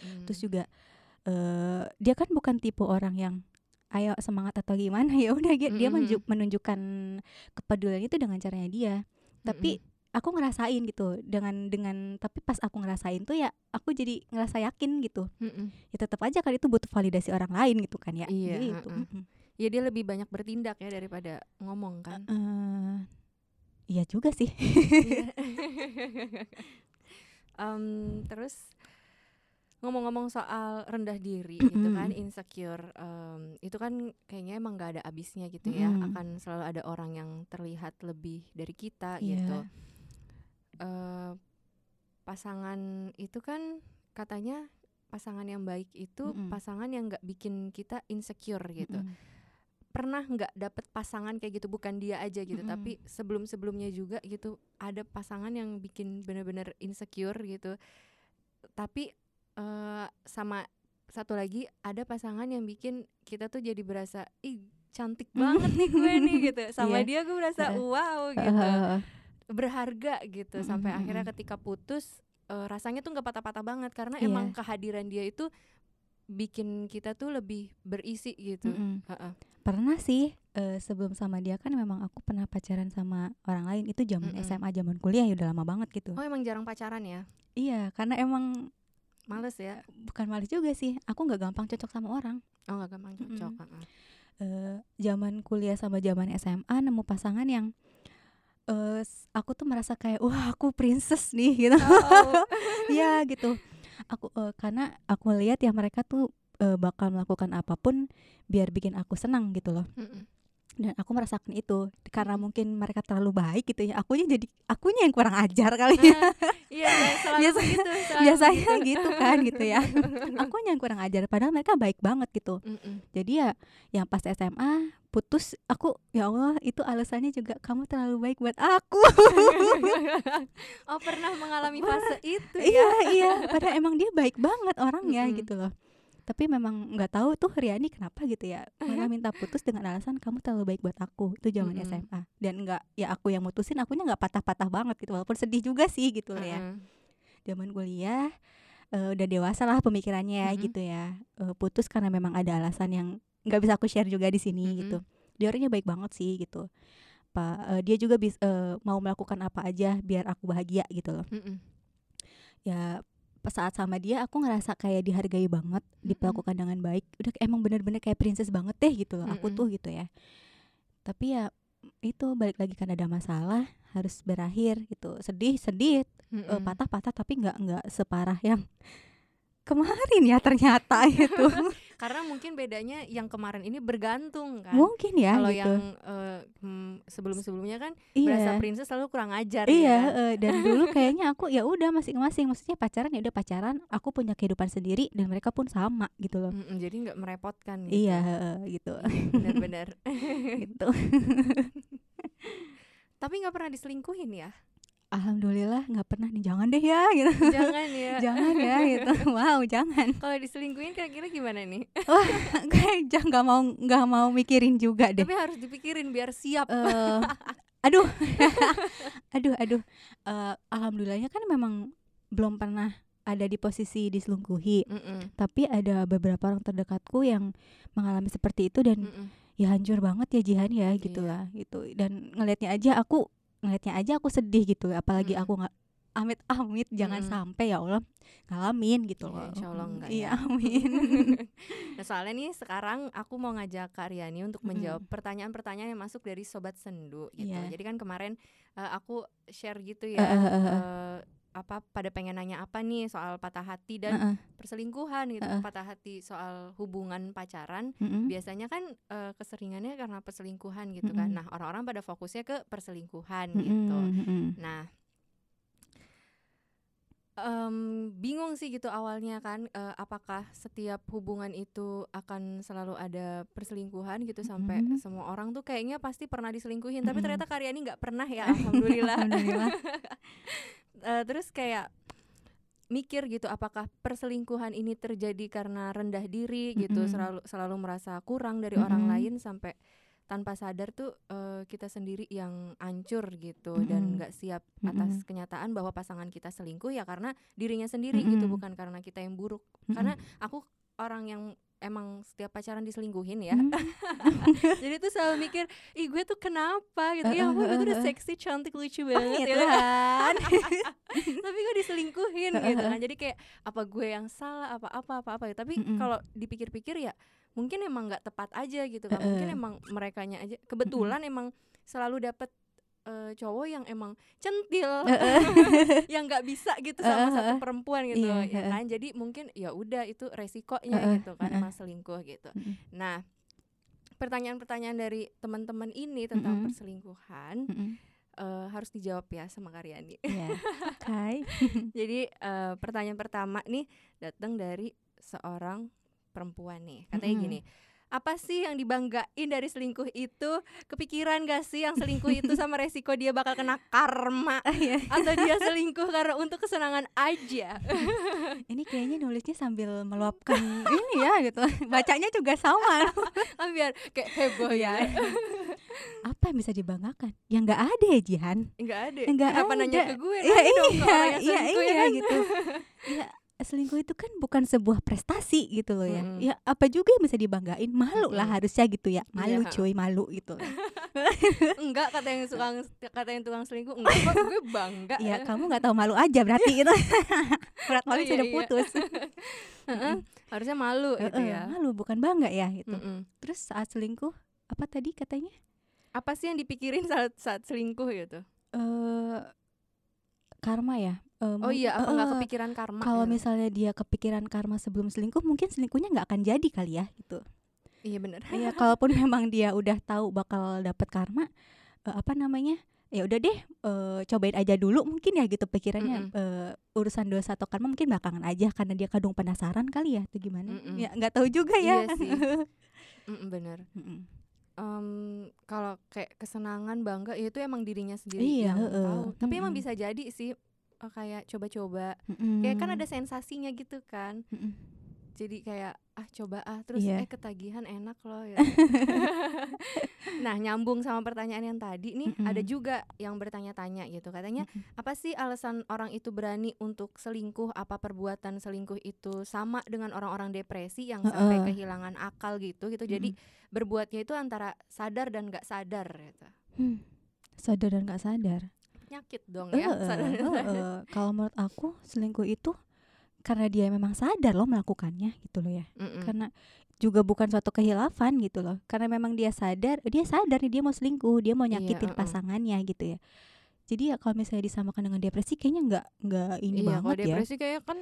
Hmm.
terus juga eh dia kan bukan tipe orang yang ayo semangat atau gimana (laughs) ya udah dia dia
Mm-mm.
menunjuk- menunjukkan kepedulian itu dengan caranya dia tapi aku ngerasain gitu dengan dengan tapi pas aku ngerasain tuh ya aku jadi ngerasa yakin gitu
Mm-mm.
ya tetap aja kan itu butuh validasi orang lain gitu kan ya
Iya,
gitu
heeh.
mm-mm.
ya dia lebih banyak bertindak ya daripada ngomong kan?
Eh, iya juga sih. (laughs)
Em, terus ngomong-ngomong soal rendah diri gitu kan insecure em, itu kan kayaknya emang gak ada habisnya gitu ya
Mm-mm.
akan selalu ada orang yang terlihat lebih dari kita
Iya.
gitu Eh, pasangan itu kan katanya pasangan yang baik itu
Mm-mm.
pasangan yang nggak bikin kita insecure gitu
Mm-mm.
pernah nggak dapet pasangan kayak gitu bukan dia aja gitu
Mm-mm.
tapi sebelum sebelumnya juga gitu ada pasangan yang bikin bener-bener insecure gitu tapi eh, sama satu lagi ada pasangan yang bikin kita tuh jadi berasa ih cantik (laughs) banget nih gue nih gitu sama
Iya.
dia gue berasa
Heeh.
wow gitu berharga gitu
Mm-mm,
sampai akhirnya ketika putus eh, rasanya tuh nggak patah-patah banget karena
Iya.
emang kehadiran dia itu bikin kita tuh lebih berisi gitu
mm-mm.
Heeh.
pernah sih eh, sebelum sama dia kan memang aku pernah pacaran sama orang lain itu zaman
Mm-mm.
SMA zaman kuliah ya udah lama banget gitu
Oh emang jarang pacaran ya?
iya karena emang
Males ya?
bukan males juga sih aku nggak gampang cocok sama orang
Oh nggak gampang cocok.
Mm-mm.
heeh.
eh zaman kuliah sama zaman SMA nemu pasangan yang eh s- aku tuh merasa kayak wah aku princess nih (laughs) gitu.
Oh.
ya gitu. Aku eh, karena aku lihat ya mereka tuh eh, bakal melakukan apa pun biar bikin aku senang gitu loh. Dan aku merasakan itu karena mungkin mereka terlalu baik gitu ya akunya jadi akunya yang kurang ajar kali ya. (laughs)
Iya (laughs) selalu
Biasa-
begitu. selalu
biasanya gitu. kan gitu ya. Akunya yang kurang ajar padahal mereka baik banget gitu. Jadi ya yang pas SMA putus aku ya Allah itu alasannya juga kamu terlalu baik buat aku. (laughs)
Oh pernah mengalami fase itu ya?
iya. Iya padahal emang dia baik banget orangnya
Mm-mm.
gitu loh. Tapi memang nggak tahu tuh Riani kenapa gitu ya? Malah minta putus dengan alasan kamu terlalu baik buat aku? Itu zaman
Mm-mm.
SMA dan nggak ya aku yang mutusin akunya nggak patah-patah banget gitu walaupun sedih juga sih gitu loh ya. Zaman kuliah eh, udah dewasa lah pemikirannya
Mm-mm.
gitu ya. Eh, putus karena memang ada alasan yang nggak bisa aku share juga di sini
Mm-mm.
gitu dia orangnya baik banget sih gitu pak eh, dia juga bis, eh, mau melakukan apa aja biar aku bahagia gitu loh
Mm-mm.
ya pas saat sama dia aku ngerasa kayak dihargai banget diperlakukan dengan baik udah emang bener-bener kayak princess banget deh gitu loh aku
Mm-mm.
tuh gitu ya tapi ya itu balik lagi kan ada masalah harus berakhir gitu sedih sedih eh,
Mm-mm.
patah-patah tapi nggak nggak separah yang kemarin ya ternyata itu (laughs)
Karena mungkin bedanya yang kemarin ini bergantung kan.
mungkin ya
Kalau
gitu
yang eh, hmm, sebelum-sebelumnya kan berasa
iya
princess selalu kurang ajar
iya
ya kan?
eh, dan (laughs) dulu kayaknya aku ya udah masing-masing maksudnya pacaran ya udah pacaran aku punya kehidupan sendiri dan mereka pun sama gitu loh
Mm-mm, jadi nggak merepotkan gitu.
iya eh, gitu
benar-benar. (laughs)
gitu (laughs)
Tapi nggak pernah diselingkuhin ya?
Alhamdulillah nggak pernah nih jangan deh ya gitu
Jangan ya. (laughs)
jangan ya gitu (laughs) wow jangan
Kalau diselingkuhin kira-kira gimana nih? (laughs)
kayak jangan nggak mau nggak mau mikirin juga deh
Tapi harus dipikirin biar siap.
Eh, aduh aduh aduh Eh, alhamdulillahnya kan memang belum pernah ada di posisi diselingkuhi tapi ada beberapa orang terdekatku yang mengalami seperti itu dan
mm-mm.
ya hancur banget ya Jihan ya
Iya.
gitulah gitu dan ngelihatnya aja aku ngelihatnya aja aku sedih gitu apalagi
Mm-mm.
aku nggak amit amit jangan
Mm-mm.
sampai ya Allah ngalamin gitu
Iya,
loh
insya Allah
Mm,
enggak
iya
ya.
amin (laughs)
nah soalnya nih sekarang aku mau ngajak Kak Riani untuk menjawab pertanyaan-pertanyaan yang masuk dari Sobat Sendu gitu.
Iya.
Jadi kan kemarin eh, aku share gitu ya.
eh, eh, eh.
eh, apa pada pengen nanya apa nih soal patah hati dan
Heeh,
perselingkuhan gitu
Heeh.
patah hati soal hubungan pacaran
mm-mm.
biasanya kan eh, keseringannya karena perselingkuhan gitu kan
Mm-mm.
nah orang-orang pada fokusnya ke perselingkuhan
Mm-mm,
gitu
mm-mm.
nah em, bingung sih gitu awalnya kan eh, apakah setiap hubungan itu akan selalu ada perselingkuhan gitu sampai
Mm-mm.
semua orang tuh kayaknya pasti pernah diselingkuhin tapi
Mm-mm.
ternyata Karyani nggak pernah ya (laughs) alhamdulillah
Alhamdulillah. (laughs)
Eh, terus kayak mikir gitu apakah perselingkuhan ini terjadi karena rendah diri gitu
Mm-mm.
selalu selalu merasa kurang dari orang
Mm-mm.
lain sampai tanpa sadar tuh eh, kita sendiri yang ancur gitu dan
Mm-mm.
nggak siap atas
Mm-mm.
kenyataan bahwa pasangan kita selingkuh ya karena dirinya sendiri gitu
Mm-mm.
bukan karena kita yang buruk
Mm-mm.
karena aku orang yang emang setiap pacaran diselingkuhin ya.
Hmm. (laughs)
jadi tuh selalu mikir ih gue tuh kenapa gitu?
Eh,
ya gue tuh udah seksi cantik lucu
Oh,
banget
ya
ya
Tuhan. (laughs) (laughs)
tapi gue diselingkuhin gitu kan? jadi kayak apa gue yang salah? Apa apa apa apa? Tapi
Mm-mm.
kalau dipikir-pikir ya mungkin emang nggak tepat aja gitu kan? Mungkin emang merekanya aja. Kebetulan emang selalu dapet eh, cowok yang emang centil (laughs) yang nggak bisa gitu sama satu perempuan gitu
Iya,
ya kan jadi mungkin ya udah itu resikonya gitu kan emang selingkuh gitu nah pertanyaan-pertanyaan dari teman-teman ini tentang
Mm-mm.
perselingkuhan
Mm-mm.
eh, harus dijawab ya sama Karyani
Iya. (laughs) Oke. (laughs)
Jadi eh, pertanyaan pertama nih datang dari seorang perempuan nih. Katanya
Mm-mm.
gini, apa sih yang dibanggain dari selingkuh itu? Kepikiran gak sih yang selingkuh itu (laughs) sama resiko dia bakal kena karma? (laughs)
Iya.
Atau dia selingkuh karena untuk kesenangan aja? (laughs)
Ini kayaknya nulisnya sambil meluapkan ini ya gitu. Bacanya juga sama.
Biar kayak heboh ya.
Apa yang bisa dibanggakan? Ya nggak ada ya Jihan.
Enggak ada.
Nggak ada.
nanya ke gue?
Iya
dong
iya
orang yang
iya
selingkuh ya
iya
kan?
gitu. Ya selingkuh itu kan bukan sebuah prestasi gitu loh ya.
Mm-mm.
Ya apa juga yang bisa dibanggain? Malu lah
Mm-mm.
harusnya gitu ya. Malu
Iya.
cuy, malu gitu. (laughs)
Enggak kata yang suka kata yang tukang selingkuh. Enggak kok gue bangga.
ya kamu nggak tahu malu aja berarti gitu. (laughs) Berat
Oh,
malu
iya,
sudah
iya.
putus. (laughs)
Harusnya malu gitu ya.
Malu bukan bangga ya gitu. Terus saat selingkuh apa tadi katanya?
Apa sih yang dipikirin saat saat selingkuh gitu?
eh karma ya. Eh,
Oh iya, apa nggak
eh,
kepikiran karma?
Kalau
gitu?
misalnya dia kepikiran karma sebelum selingkuh, mungkin selingkuhnya nggak akan jadi kali ya gitu.
Iya bener
Iya, (laughs) kalaupun memang dia udah tahu bakal dapet karma, eh, apa namanya? Ya udah deh, eh, cobain aja dulu mungkin ya gitu pikirannya.
Mm-mm.
eh, urusan dosa atau karma mungkin belakangan aja karena dia kadung penasaran kali ya, atau gimana?
Mm-mm.
Ya nggak tahu juga ya.
Iya sih. (laughs) Mm-mm, bener.
Mm-mm.
Em, kalau kayak kesenangan bangga ya itu emang dirinya sendiri
Iya,
yang
heeh.
tahu. Tapi emang
Mm-mm.
bisa jadi sih eh, kayak coba-coba.
Mm-mm.
Kayak kan ada sensasinya gitu kan.
Mm-mm.
Jadi kayak ah coba ah terus
Iya.
eh ketagihan enak loh ya. (laughs) (laughs) nah, nyambung sama pertanyaan yang tadi nih,
Mm-mm.
ada juga yang bertanya-tanya gitu. Katanya
Mm-mm.
apa sih alasan orang itu berani untuk selingkuh? Apa perbuatan selingkuh itu sama dengan orang-orang depresi yang sampai
Heeh.
kehilangan akal gitu gitu. Jadi berbuatnya itu antara sadar dan nggak sadar gitu.
Hmm, sadar dan nggak sadar.
Penyakit dong ya. Sadar dan
heeh.
sadar.
Kalau menurut aku selingkuh itu karena dia memang sadar loh melakukannya gitu loh ya.
Mm-mm.
Karena juga bukan suatu kehilafan gitu loh. Karena memang dia sadar, dia sadar nih dia mau selingkuh, dia mau
Iya,
nyakitin
heeh.
pasangannya gitu ya. Jadi ya kalau misalnya disamakan dengan depresi kayaknya nggak nggak ini
Iya, kalau
banget ya.
depresi kayak kan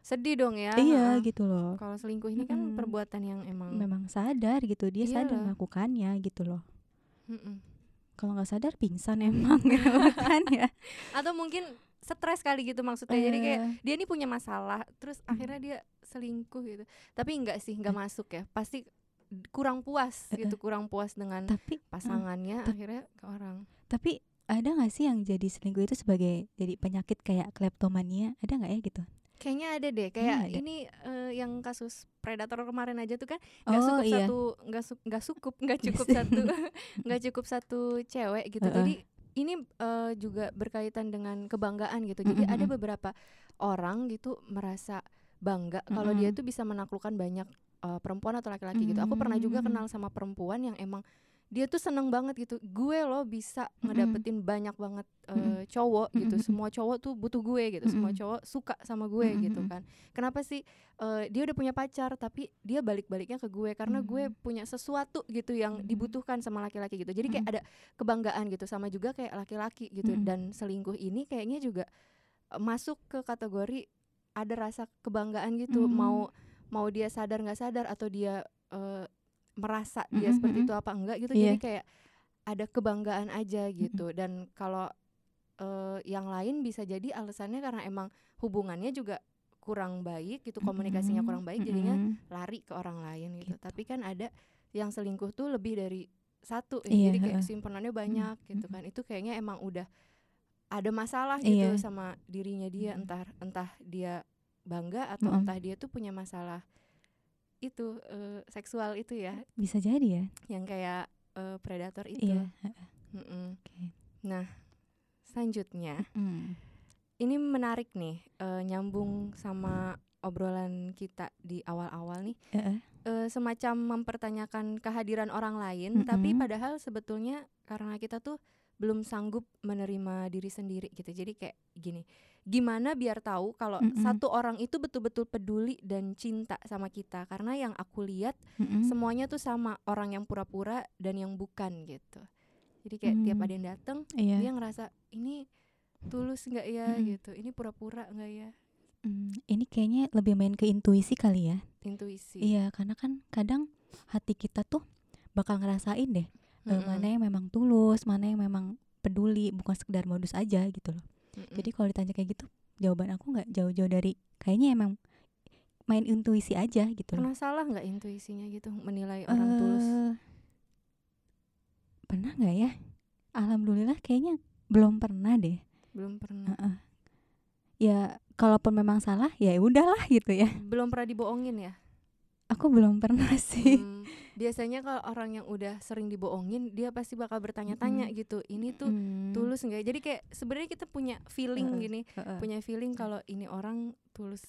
sedih dong ya.
Iya
Heeh.
gitu loh.
Kalau selingkuh ini kan
Mm-mm.
perbuatan yang emang
Memang sadar gitu, dia sadar
Iyalah.
melakukannya gitu loh.
Mm-mm.
Kalau nggak sadar pingsan emang ya (laughs) kan ya.
atau mungkin stres kali gitu maksudnya. Jadi kayak
Eh,
dia nih punya masalah, terus akhirnya dia selingkuh gitu. Tapi enggak sih, enggak masuk ya. Pasti kurang puas
Eh,
gitu, kurang puas dengan
tapi
pasangannya akhirnya ke orang.
Tapi ada nggak sih yang jadi selingkuh itu sebagai jadi penyakit kayak kleptomania? Ada nggak ya gitu?
Kayaknya ada deh, kayak
ada.
ini eh, yang kasus predator kemarin aja tuh kan nggak
Oh
cukup
iya.
satu nggak su- nggak cukup (laughs) nggak cukup (laughs) satu nggak cukup satu cewek gitu.
Heeh.
Jadi ini eh, juga berkaitan dengan kebanggaan gitu. Jadi ada
Mm-mm.
beberapa orang gitu merasa bangga kalau dia
Mm-mm.
tuh bisa menaklukkan banyak eh, perempuan atau laki-laki gitu. Aku pernah juga
Mm.
kenal sama perempuan yang emang dia tuh seneng banget gitu. Gue loh bisa ngedapetin banyak banget eh,
Mm-mm.
cowok gitu.
Mm-mm.
Semua cowok tuh butuh gue gitu. Semua
Mm-mm.
cowok suka sama gue gitu
Mm-mm.
kan. Kenapa sih eh, dia udah punya pacar tapi dia balik-baliknya ke gue karena gue
Mm.
punya sesuatu gitu yang
Mm.
dibutuhkan sama laki-laki gitu. Jadi kayak
Mm.
ada kebanggaan gitu sama juga kayak laki-laki gitu
Mm.
dan selingkuh ini kayaknya juga eh, masuk ke kategori ada rasa kebanggaan gitu
Mm.
mau mau dia sadar nggak sadar atau dia eh, merasa dia
Mm-mm,
seperti
mm-mm.
itu apa enggak gitu
Iya.
jadi kayak ada kebanggaan aja gitu dan kalau eh, yang lain bisa jadi alasannya karena emang hubungannya juga kurang baik gitu komunikasinya kurang baik jadinya
mm-mm.
lari ke orang lain gitu.
Gitu.
Tapi kan ada yang selingkuh tuh lebih dari satu ya.
Iya,
Jadi kayak simpenannya banyak gitu
mm.
kan. Itu kayaknya emang udah ada masalah gitu sama dirinya dia
Mm.
entah entah dia bangga atau
Mm-mm.
entah dia tuh punya masalah itu eh, seksual itu ya
bisa jadi ya
yang kayak eh, predator itu.
iya heeh.
Mm-mm.
Oke.
Nah, selanjutnya
Mm.
ini menarik nih eh, nyambung sama obrolan kita di awal-awal nih
Heeh.
eh, semacam mempertanyakan kehadiran orang lain tapi
Mm-mm.
padahal sebetulnya karena kita tuh belum sanggup menerima diri sendiri gitu jadi kayak gini gimana biar tahu kalau
Mm-mm.
satu orang itu betul-betul peduli dan cinta sama kita karena yang aku lihat
Mm-mm.
semuanya tuh sama orang yang pura-pura dan yang bukan gitu jadi kayak tiap
Hmm.
ada yang datang
iya
dia ngerasa ini tulus nggak ya
Mm-mm.
gitu ini pura-pura nggak ya
Mm, ini kayaknya lebih main ke intuisi kali ya
intuisi
iya karena kan kadang hati kita tuh bakal ngerasain deh eh,
Mm-mm.
mana yang memang tulus mana yang memang peduli bukan sekedar modus aja gitu loh
Mm-mm.
jadi kalau ditanya kayak gitu jawaban aku nggak jauh-jauh dari kayaknya emang main intuisi aja gitu loh.
Pernah salah nggak intuisinya gitu menilai orang tulus?
Eh, pernah nggak ya? Alhamdulillah kayaknya belum pernah deh.
Belum pernah.
Heeh. ya kalaupun memang salah ya udahlah gitu ya.
Belum pernah dibohongin ya
aku belum pernah (laughs) sih
Hmm, biasanya kalau orang yang udah sering dibohongin dia pasti bakal bertanya-tanya
Mm-mm.
gitu ini tuh
Hmm.
tulus nggak ya? jadi kayak sebenarnya kita punya feeling
Heeh,
gini
Heeh,
punya feeling kalau ini orang tulus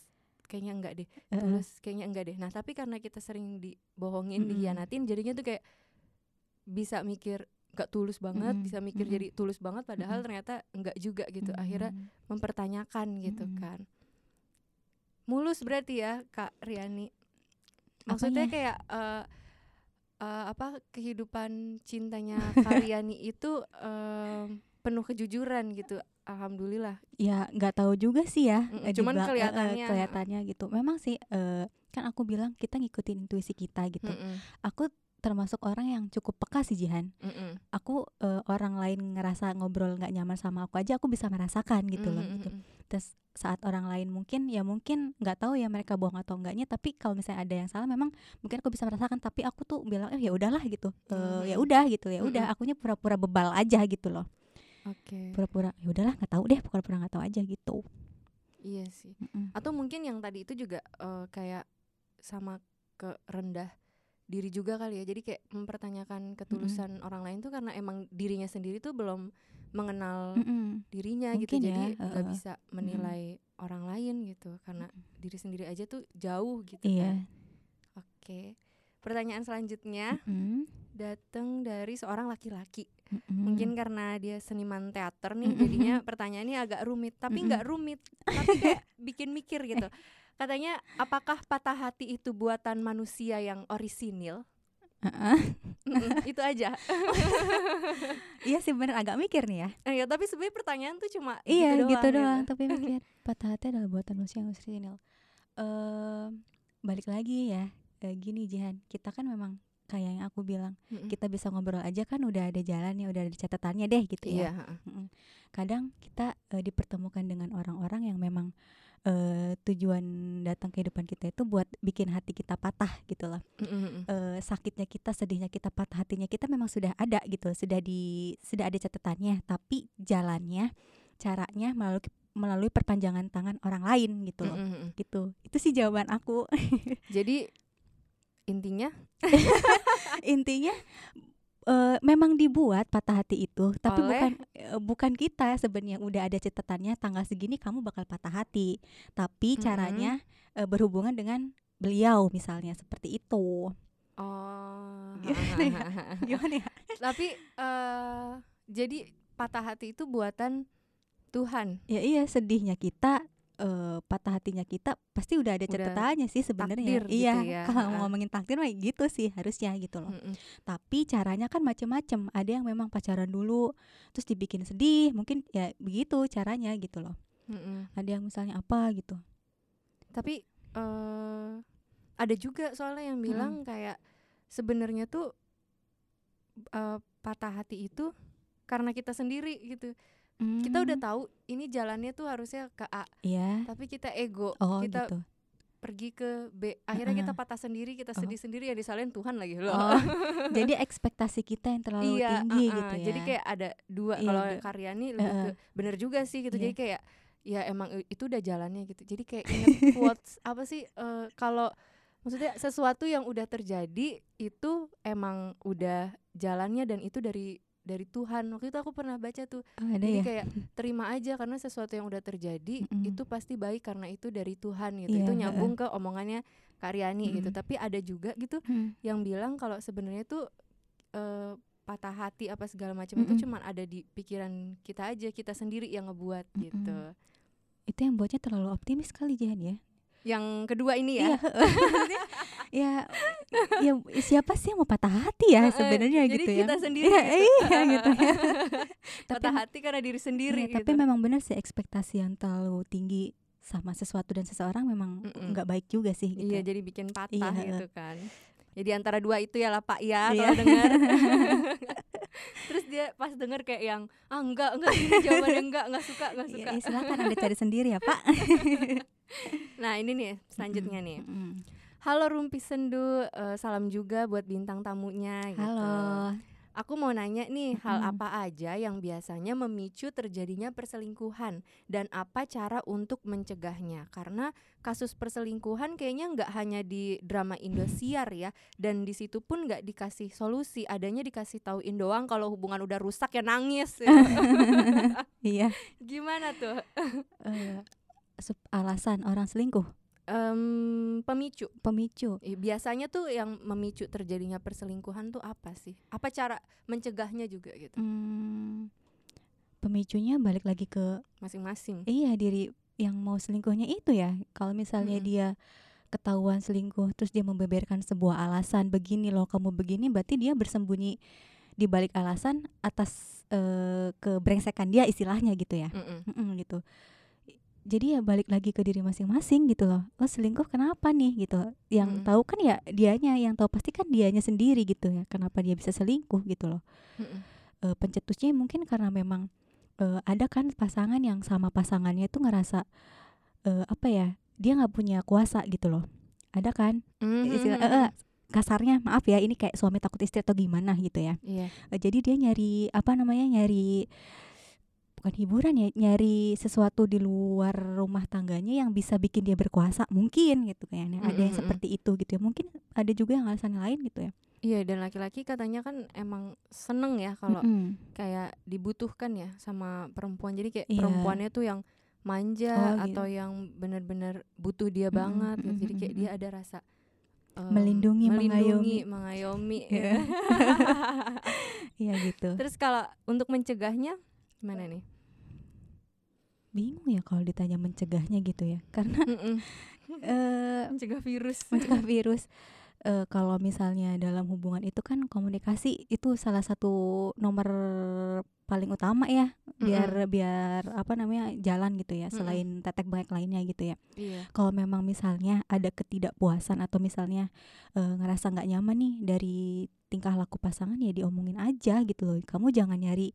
kayaknya enggak deh
heeh.
tulus kayaknya enggak deh nah tapi karena kita sering dibohongin
Mm-mm.
dihianatin jadinya tuh kayak bisa mikir nggak tulus banget bisa mikir jadi tulus banget padahal ternyata enggak juga gitu akhirnya
Hmm.
mempertanyakan gitu kan mulus berarti ya kak Riani maksudnya
Apanya?
kayak eh, eh, apa kehidupan cintanya (laughs) kak Riani itu em, penuh kejujuran gitu. Alhamdulillah.
Ya nggak tahu juga sih ya eh,
cuman
dibilang- eh, eh,
kelihatannya.
kelihatannya gitu. Memang sih eh, kan aku bilang kita ngikutin intuisi kita gitu.
Mm-mm,
aku termasuk orang yang cukup peka sih Jihan.
Mm-mm,
aku eh, orang lain ngerasa ngobrol nggak nyaman sama aku aja aku bisa merasakan gitu loh
mm-mm,
gitu.
Mm-mm.
terus saat orang lain mungkin ya mungkin nggak tahu ya mereka bohong atau enggaknya tapi kalau misalnya ada yang salah memang mungkin aku bisa merasakan. Tapi aku tuh bilang eh ya udahlah gitu. Eh, ya
Mhm.
udah gitu ya udah
Mhm.
akunya pura-pura bebal aja gitu loh.
Oke.
Pura-pura ya udahlah nggak tahu deh pura-pura nggak tahu aja gitu.
Iya sih.
Mm-mm.
atau mungkin yang tadi itu juga eh, kayak sama ke rendah diri juga kali ya. Jadi kayak mempertanyakan ketulusan orang lain tuh karena emang dirinya sendiri tuh belum mengenal
Mm-mm.
dirinya gitu.
Mungkin ya,
jadi nggak
heeh.
bisa menilai orang lain gitu. Karena diri sendiri aja tuh jauh gitu
iya.
kan. Oke pertanyaan selanjutnya.
Mm-mm.
datang dari seorang laki-laki.
Mm-mm.
mungkin karena dia seniman teater nih
Mm-mm.
jadinya pertanyaannya agak rumit tapi nggak rumit tapi kayak (laughs) bikin mikir gitu katanya apakah patah hati itu buatan manusia yang orisinil? Itu aja. (laughs)
Iya sih bener. Agak mikir nih ya.
Eh, ya tapi sebenarnya pertanyaan tuh cuma
iya gitu doang,
gitu.
tapi (laughs) mikir patah hati adalah buatan manusia yang orisinil. Em, balik lagi ya. Eh, gini Jihan. Kita kan memang kayak yang aku bilang kita bisa ngobrol aja kan udah ada jalannya udah ada catatannya deh gitu
iya
ya. Mm-mm. kadang kita eh, dipertemukan dengan orang-orang yang memang eh, tujuan datang kehidupan kita itu buat bikin hati kita patah gitu loh
mm-mm.
eh, sakitnya kita, sedihnya kita, patah hatinya kita memang sudah ada gitu, sudah di sudah ada catatannya, tapi jalannya, caranya melalui melalui perpanjangan tangan orang lain gitu loh.
Mm-mm.
Gitu. Itu sih jawaban aku. (laughs)
jadi intinya
Intinya eh, memang dibuat patah hati itu, tapi
Oleh?
bukan eh, bukan kita sebenarnya udah ada catatannya tanggal segini kamu bakal patah hati. Tapi caranya eh, berhubungan dengan beliau misalnya seperti itu.
oh
Gimana ya? (laughs) Gimana ya?
tapi eh jadi patah hati itu buatan Tuhan
Ya iya sedihnya kita eh, patah hatinya kita pasti udah ada catatannya sih sebenarnya.
takdir
Iya,
gitu ya, (laughs)
kalau mau ngomongin takdir mah gitu sih harusnya gitu loh.
Mm-mm.
Tapi caranya kan macem-macem. Ada yang memang pacaran dulu terus dibikin sedih, mungkin ya begitu caranya gitu loh.
Mm-mm.
Ada yang misalnya apa gitu.
tapi eh ada juga soalnya yang bilang kayak sebenarnya tuh eh, patah hati itu karena kita sendiri gitu kita udah
Hmm,
tahu ini jalannya tuh harusnya ke A
Iya.
tapi kita ego
Oh
kita
gitu.
pergi ke B akhirnya kita
Heeh.
patah sendiri kita
Oh.
sedih sendiri yang disalahin Tuhan lagi loh
Oh, (laughs) jadi ekspektasi kita yang terlalu
iya
tinggi
uh-uh.
gitu ya.
jadi kayak ada dua
Iya,
kalau Karyani lebih ke
Heeh.
bener juga sih gitu
Iya.
jadi kayak ya emang itu udah jalannya gitu jadi kayak (laughs) inget quotes apa sih eh, kalau maksudnya sesuatu yang udah terjadi itu emang udah jalannya dan itu dari dari Tuhan waktu itu aku pernah baca tuh
Oh, ada
jadi
ya.
kayak (laughs) terima aja karena sesuatu yang udah terjadi
Mm-mm.
itu pasti baik karena itu dari Tuhan gitu
Iya,
itu nyambung ke omongannya Karyani gitu
Mm-mm.
tapi ada juga gitu
Hmm.
yang bilang kalau sebenarnya tuh eh, patah hati apa segala macam
Mm-mm.
itu cuman ada di pikiran kita aja kita sendiri yang ngebuat gitu
Mm-mm. Itu yang buatnya terlalu optimis kali Jan ya.
yang kedua ini ya
Iya, (laughs) ya, ya siapa sih yang mau patah hati ya sebenarnya gitu ya.
kita sendiri gitu.
iya gitu ya. (laughs)
patah hati karena diri sendiri
Iya,
gitu
tapi memang benar sih ekspektasi yang terlalu tinggi sama sesuatu dan seseorang memang nggak baik juga sih gitu.
iya jadi bikin patah
Iya,
gitu kan jadi antara dua itu ya lah Pak ya
Iya.
kalau dengar (laughs) terus dia pas denger kayak yang ah enggak enggak gini jawabannya enggak enggak suka enggak
Iya,
suka
iya, silakan Anda cari sendiri ya, Pak. (laughs)
nah ini nih selanjutnya nih. Halo Rumpi Sendu eh, salam juga buat bintang tamunya gitu.
Halo.
Aku mau nanya nih, hal
Mm-mm.
apa aja yang biasanya memicu terjadinya perselingkuhan dan apa cara untuk mencegahnya? Karena kasus perselingkuhan kayaknya nggak hanya di drama Indosiar ya, dan di situ pun nggak dikasih solusi, adanya dikasih tauin doang kalau hubungan udah rusak ya nangis. gitu. (laughs)
Iya.
Gimana tuh?
Sup- alasan orang selingkuh,
Em, pemicu.
pemicu.
Biasanya tuh yang memicu terjadinya perselingkuhan tuh apa sih? Apa cara mencegahnya juga gitu?
Hmm, pemicunya balik lagi ke
Masing-masing.
iya diri yang mau selingkuhnya itu ya. Kalau misalnya
Mm-mm.
dia ketahuan selingkuh terus dia membeberkan sebuah alasan begini loh kamu begini berarti dia bersembunyi di balik alasan atas eh, kebrengsekan dia istilahnya gitu ya.
Mm-mm.
Mm-mm, gitu. Jadi ya balik lagi ke diri masing-masing gitu loh. Lo selingkuh kenapa nih gitu. Yang
Mm-mm.
tahu kan ya dianya, yang tahu pasti kan dianya sendiri gitu ya. Kenapa dia bisa selingkuh gitu loh.
Mm-mm.
Eh, pencetusnya mungkin karena memang eh, ada kan pasangan yang sama pasangannya tuh ngerasa eh, apa ya? Dia nggak punya kuasa gitu loh. Ada kan? Istilah eh, eh, kasarnya maaf ya ini kayak suami takut istri atau gimana gitu ya.
Iya.
Eh, jadi dia nyari apa namanya nyari bukan hiburan ya nyari sesuatu di luar rumah tangganya yang bisa bikin dia berkuasa mungkin gitu kayaknya ada yang seperti itu gitu ya mungkin ada juga yang alasan lain gitu ya
Iya dan laki-laki katanya kan emang seneng ya kalau
Mm-mm.
kayak dibutuhkan ya sama perempuan. Jadi kayak
Iya.
perempuannya tuh yang manja
Oh, gitu.
atau yang benar-benar butuh dia
Mm-mm,
banget gitu. Jadi kayak dia ada rasa em,
Melindungi,
melindungi,
mengayomi.
mengayomi. (laughs)
Iya.
gitu. (laughs)
iya gitu
Terus kalau untuk mencegahnya gimana nih?
Bingung ya kalau ditanya mencegahnya gitu ya. Karena
Mm-mm. (laughs)
eh
Mencegah virus.
mencegah virus. Eh, kalau misalnya dalam hubungan itu kan komunikasi itu salah satu nomor paling utama ya. Biar biar apa namanya jalan gitu ya selain tetek bengek lainnya gitu ya.
Iya.
kalau memang misalnya ada ketidakpuasan atau misalnya eh, ngerasa nggak nyaman nih dari tingkah laku pasangan ya diomongin aja gitu loh. Kamu jangan nyari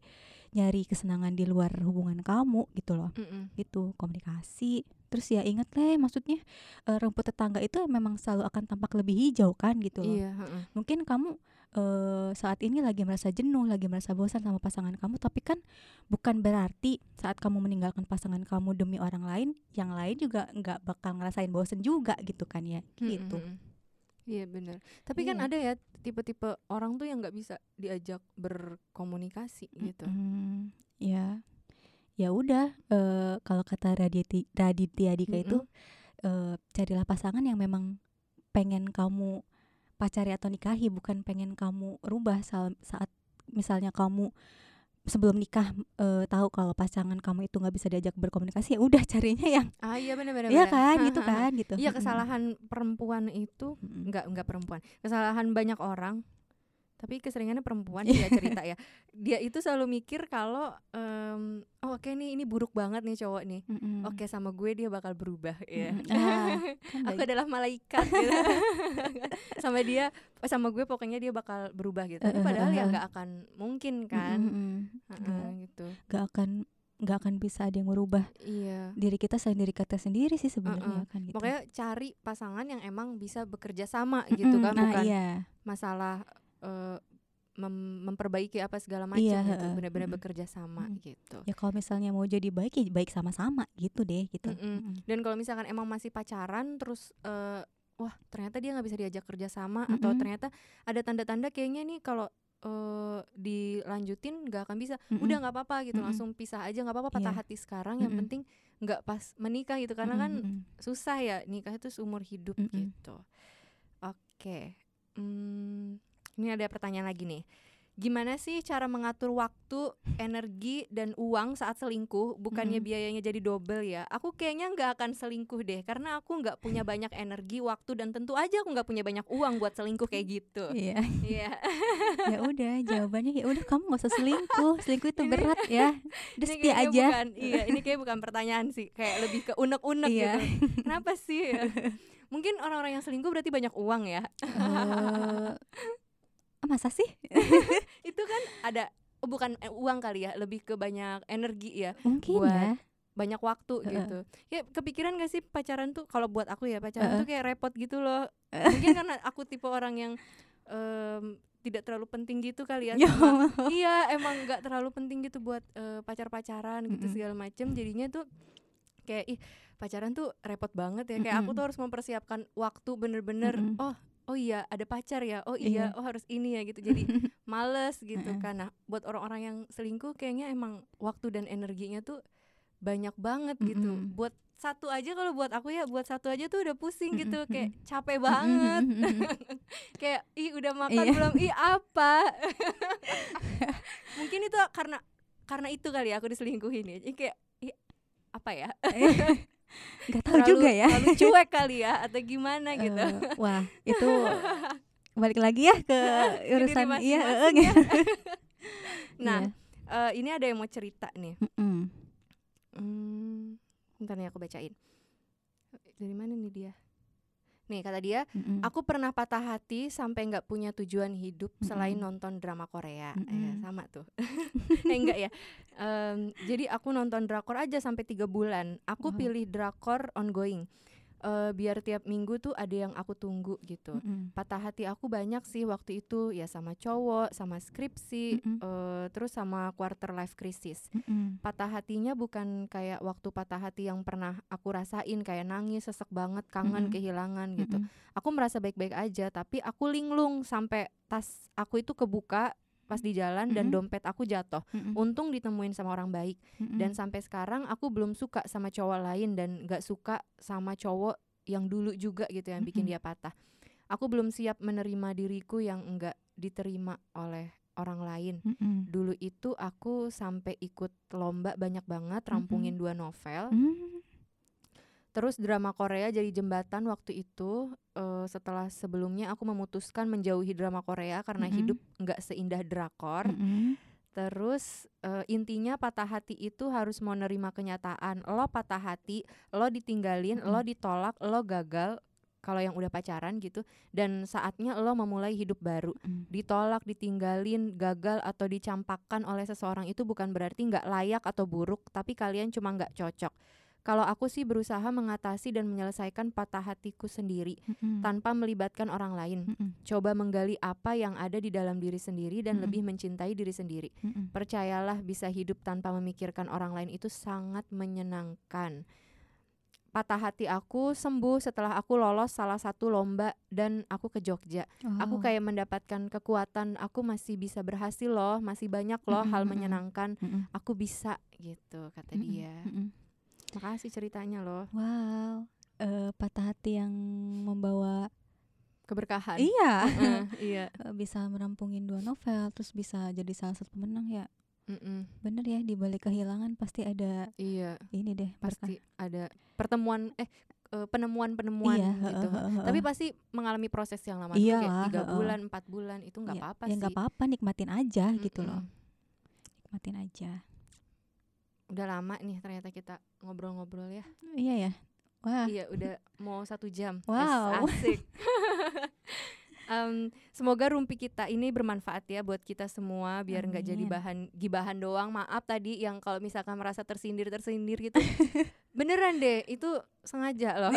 nyari kesenangan di luar hubungan kamu gitu loh
Mm-mm.
gitu komunikasi terus ya ingat leh maksudnya eh, rumput tetangga itu memang selalu akan tampak lebih hijau kan gitu loh
Iya. heeh.
mungkin kamu eh, saat ini lagi merasa jenuh lagi merasa bosan sama pasangan kamu tapi kan bukan berarti saat kamu meninggalkan pasangan kamu demi orang lain yang lain juga nggak bakal ngerasain bosan juga gitu kan ya gitu
Mm-mm. Iya benar. Tapi kan
Iya.
ada ya tipe-tipe orang tuh yang nggak bisa diajak berkomunikasi gitu.
Mm, ya ya udah eh, kalau kata Raditya Raditya Dika itu eh, carilah pasangan yang memang pengen kamu pacari atau nikahi bukan pengen kamu rubah sal- saat misalnya kamu sebelum nikah eh, tahu kalau pasangan kamu itu nggak bisa diajak berkomunikasi ya udah carinya yang
Ah iya benar-benar.
Iya kan gitu kan gitu
Iya kesalahan perempuan itu nggak nggak perempuan. Kesalahan banyak orang. Tapi keseringannya perempuan dia cerita ya. Dia itu selalu mikir kalau em, oh, oke nih ini buruk banget nih cowok nih.
Mm-mm.
Oke sama gue dia bakal berubah ya.
Mm-mm. (laughs) Ah, kan
Aku
baik.
adalah malaikat gitu. (laughs) sama dia sama gue pokoknya dia bakal berubah gitu. Tapi padahal ya
eh, eh.
nggak akan mungkin kan.
Mm-mm.
Heeh,
Nggak.
gitu.
nggak akan nggak akan bisa ada yang merubah
Iya.
diri kita selain diri kita sendiri sih sebenarnya
Heeh.
kan gitu.
Makanya cari pasangan yang emang bisa bekerja sama gitu
Mm-mm,
kan,
nah,
bukan
iya.
masalah eh, mem- memperbaiki apa segala macam
Iya,
gitu, benar-benar
Mm-mm.
bekerja sama
Mm-mm.
gitu.
Ya kalau misalnya mau jadi baik ya baik sama-sama gitu deh gitu.
Mm-mm.
Mm-mm.
Dan kalau misalkan emang masih pacaran terus eh, wah ternyata dia nggak bisa diajak kerja sama atau
Mm-mm.
ternyata ada tanda-tanda kayaknya nih kalau eh, dilanjutin nggak akan bisa.
Mm-mm.
Udah nggak apa-apa gitu,
Mm-mm.
langsung pisah aja nggak apa-apa patah
Iya.
hati sekarang. Yang
Mm-mm.
penting nggak pas menikah gitu karena
Mm-mm,
kan
mm-mm.
susah ya nikah itu seumur hidup
Mm-mm.
gitu. Oke, Hmm, ini ada pertanyaan lagi nih. Gimana sih cara mengatur waktu, energi dan uang saat selingkuh? Bukannya
Mm-mm.
biayanya jadi double ya? Aku kayaknya nggak akan selingkuh deh, karena aku nggak punya (laughs) banyak energi, waktu dan tentu aja aku nggak punya banyak uang buat selingkuh kayak gitu.
Iya.
Iya. (laughs)
ya udah jawabannya ya udah kamu gak usah selingkuh selingkuh itu berat ya (laughs) udah setia aja
Bukan, iya, ini kayak bukan pertanyaan sih, kayak lebih ke unek-unek
Iya.
gitu. Kenapa sih? ya? Mungkin orang-orang yang selingkuh berarti banyak uang ya.
Eh, masa sih (laughs)
itu kan ada oh, bukan eh, uang kali ya lebih ke banyak energi ya
mungkin
Buat
ya
banyak waktu
Heeh.
gitu ya kepikiran gak sih pacaran tuh kalau buat aku ya pacaran
Heeh.
tuh kayak repot gitu loh mungkin karena aku tipe orang yang em, tidak terlalu penting gitu kali ya (laughs)
Ya
sama- iya emang nggak terlalu penting gitu buat eh, pacar-pacaran gitu
Mm-mm.
segala macem jadinya tuh kayak ih pacaran tuh repot banget ya kayak aku
Mm-mm.
tuh harus mempersiapkan waktu bener-bener
Mm-mm.
oh oh iya ada pacar ya oh iya
Iya.
oh harus ini ya gitu. Jadi (laughs) males gitu kan. Nah buat orang-orang yang selingkuh kayaknya emang waktu dan energinya tuh banyak banget gitu. Buat satu aja kalau buat aku ya buat satu aja tuh udah pusing gitu. Kayak (laughs) capek banget. (laughs) Kayak ih udah makan
Iya.
belum? Ih apa? Mungkin itu karena karena itu kali ya aku diselingkuhin ya. Jadi kayak ih, apa ya
nggak tahu juga ya
terlalu (laughs) cuek kali ya atau gimana gitu
Eh, wah (laughs) itu balik lagi ya ke urusan iya
masing-masing
eh,
ya.
gitu. (laughs)
nah
Iya.
eh, ini ada yang mau cerita nih
Mm-mm.
Hmm, bentar nih aku bacain. Dari mana nih dia? Nih kata dia,
Mm-mm.
aku pernah patah hati sampai nggak punya tujuan hidup selain
Mm-mm.
nonton drama Korea. Eh,
Mm-mm.
sama tuh. (laughs) eh enggak ya. Em, jadi aku nonton drakor aja sampai tiga bulan. Aku
Wow.
pilih drakor ongoing. Eh, biar tiap minggu tuh ada yang aku tunggu gitu.
Mm-mm.
Patah hati aku banyak sih waktu itu ya sama cowok, sama skripsi,
Mm-mm.
eh, terus sama quarter life crisis
Mm-mm.
patah hatinya bukan kayak waktu patah hati yang pernah aku rasain kayak nangis sesek banget kangen
Mm-mm.
kehilangan gitu
Mm-mm.
aku merasa baik-baik aja tapi aku linglung sampai tas aku itu kebuka pas di jalan dan
Mm-mm.
dompet aku jatuh
Mm-mm.
untung ditemuin sama orang baik
Mm-mm.
dan sampai sekarang aku belum suka sama cowok lain dan gak suka sama cowok yang dulu juga gitu yang bikin
Mm-mm.
dia patah aku belum siap menerima diriku yang enggak diterima oleh orang lain
Mm-mm.
dulu itu aku sampai ikut lomba banyak banget rampungin dua novel
Mm.
Terus drama Korea jadi jembatan waktu itu eh, setelah sebelumnya aku memutuskan menjauhi drama Korea karena
Mm-mm.
hidup nggak seindah drakor
Mm-mm.
terus eh, intinya patah hati itu harus mau nerima kenyataan lo patah hati lo ditinggalin
Mm-mm.
lo ditolak lo gagal kalau yang udah pacaran gitu dan saatnya lo memulai hidup baru
Mm.
ditolak, ditinggalin, gagal atau dicampakkan oleh seseorang itu bukan berarti nggak layak atau buruk, tapi kalian cuma nggak cocok. Kalau aku sih berusaha mengatasi dan menyelesaikan patah hatiku sendiri
Mm-mm.
tanpa melibatkan orang lain.
Mm-mm.
Coba menggali apa yang ada di dalam diri sendiri dan
Mm-mm.
lebih mencintai diri sendiri.
Mm-mm.
Percayalah bisa hidup tanpa memikirkan orang lain itu sangat menyenangkan. Patah hati aku sembuh setelah aku lolos salah satu lomba dan aku ke Jogja. Aku
Wow.
kayak mendapatkan kekuatan, aku masih bisa berhasil loh, masih banyak loh
Mm-mm,
hal
mm-mm.
menyenangkan.
Mm-mm.
Aku bisa gitu kata
Mm-mm.
dia.
Mm-mm.
Makasih ceritanya loh,
Wow, eh, patah hati yang membawa
keberkahan.
iya
Heeh, (laughs) iya.
eh, bisa merampungin dua novel, terus bisa jadi salah satu pemenang ya.
mm-mm,
Bener ya di balik kehilangan pasti ada
Iya,
ini deh berkah.
pasti ada pertemuan eh eh, penemuan-penemuan
Iya,
gitu.
heeh, heeh,
Tapi
heeh.
pasti mengalami proses yang lama dulu kayak tiga
heeh.
bulan, empat bulan itu nggak
Ya,
apa-apa
ya
sih.
nggak apa-apa nikmatin aja gitu
Mm-mm.
loh. Nikmatin aja.
Udah lama nih ternyata kita ngobrol-ngobrol ya.
Iya ya. Wah.
Iya, udah mau satu jam.
Wow.
Asik. (laughs) Em, semoga rumpi kita ini bermanfaat ya buat kita semua biar nggak jadi bahan gibahan doang. Maaf tadi yang kalau misalkan merasa tersindir tersindir gitu. (laughs) Beneran deh, itu sengaja loh. (laughs)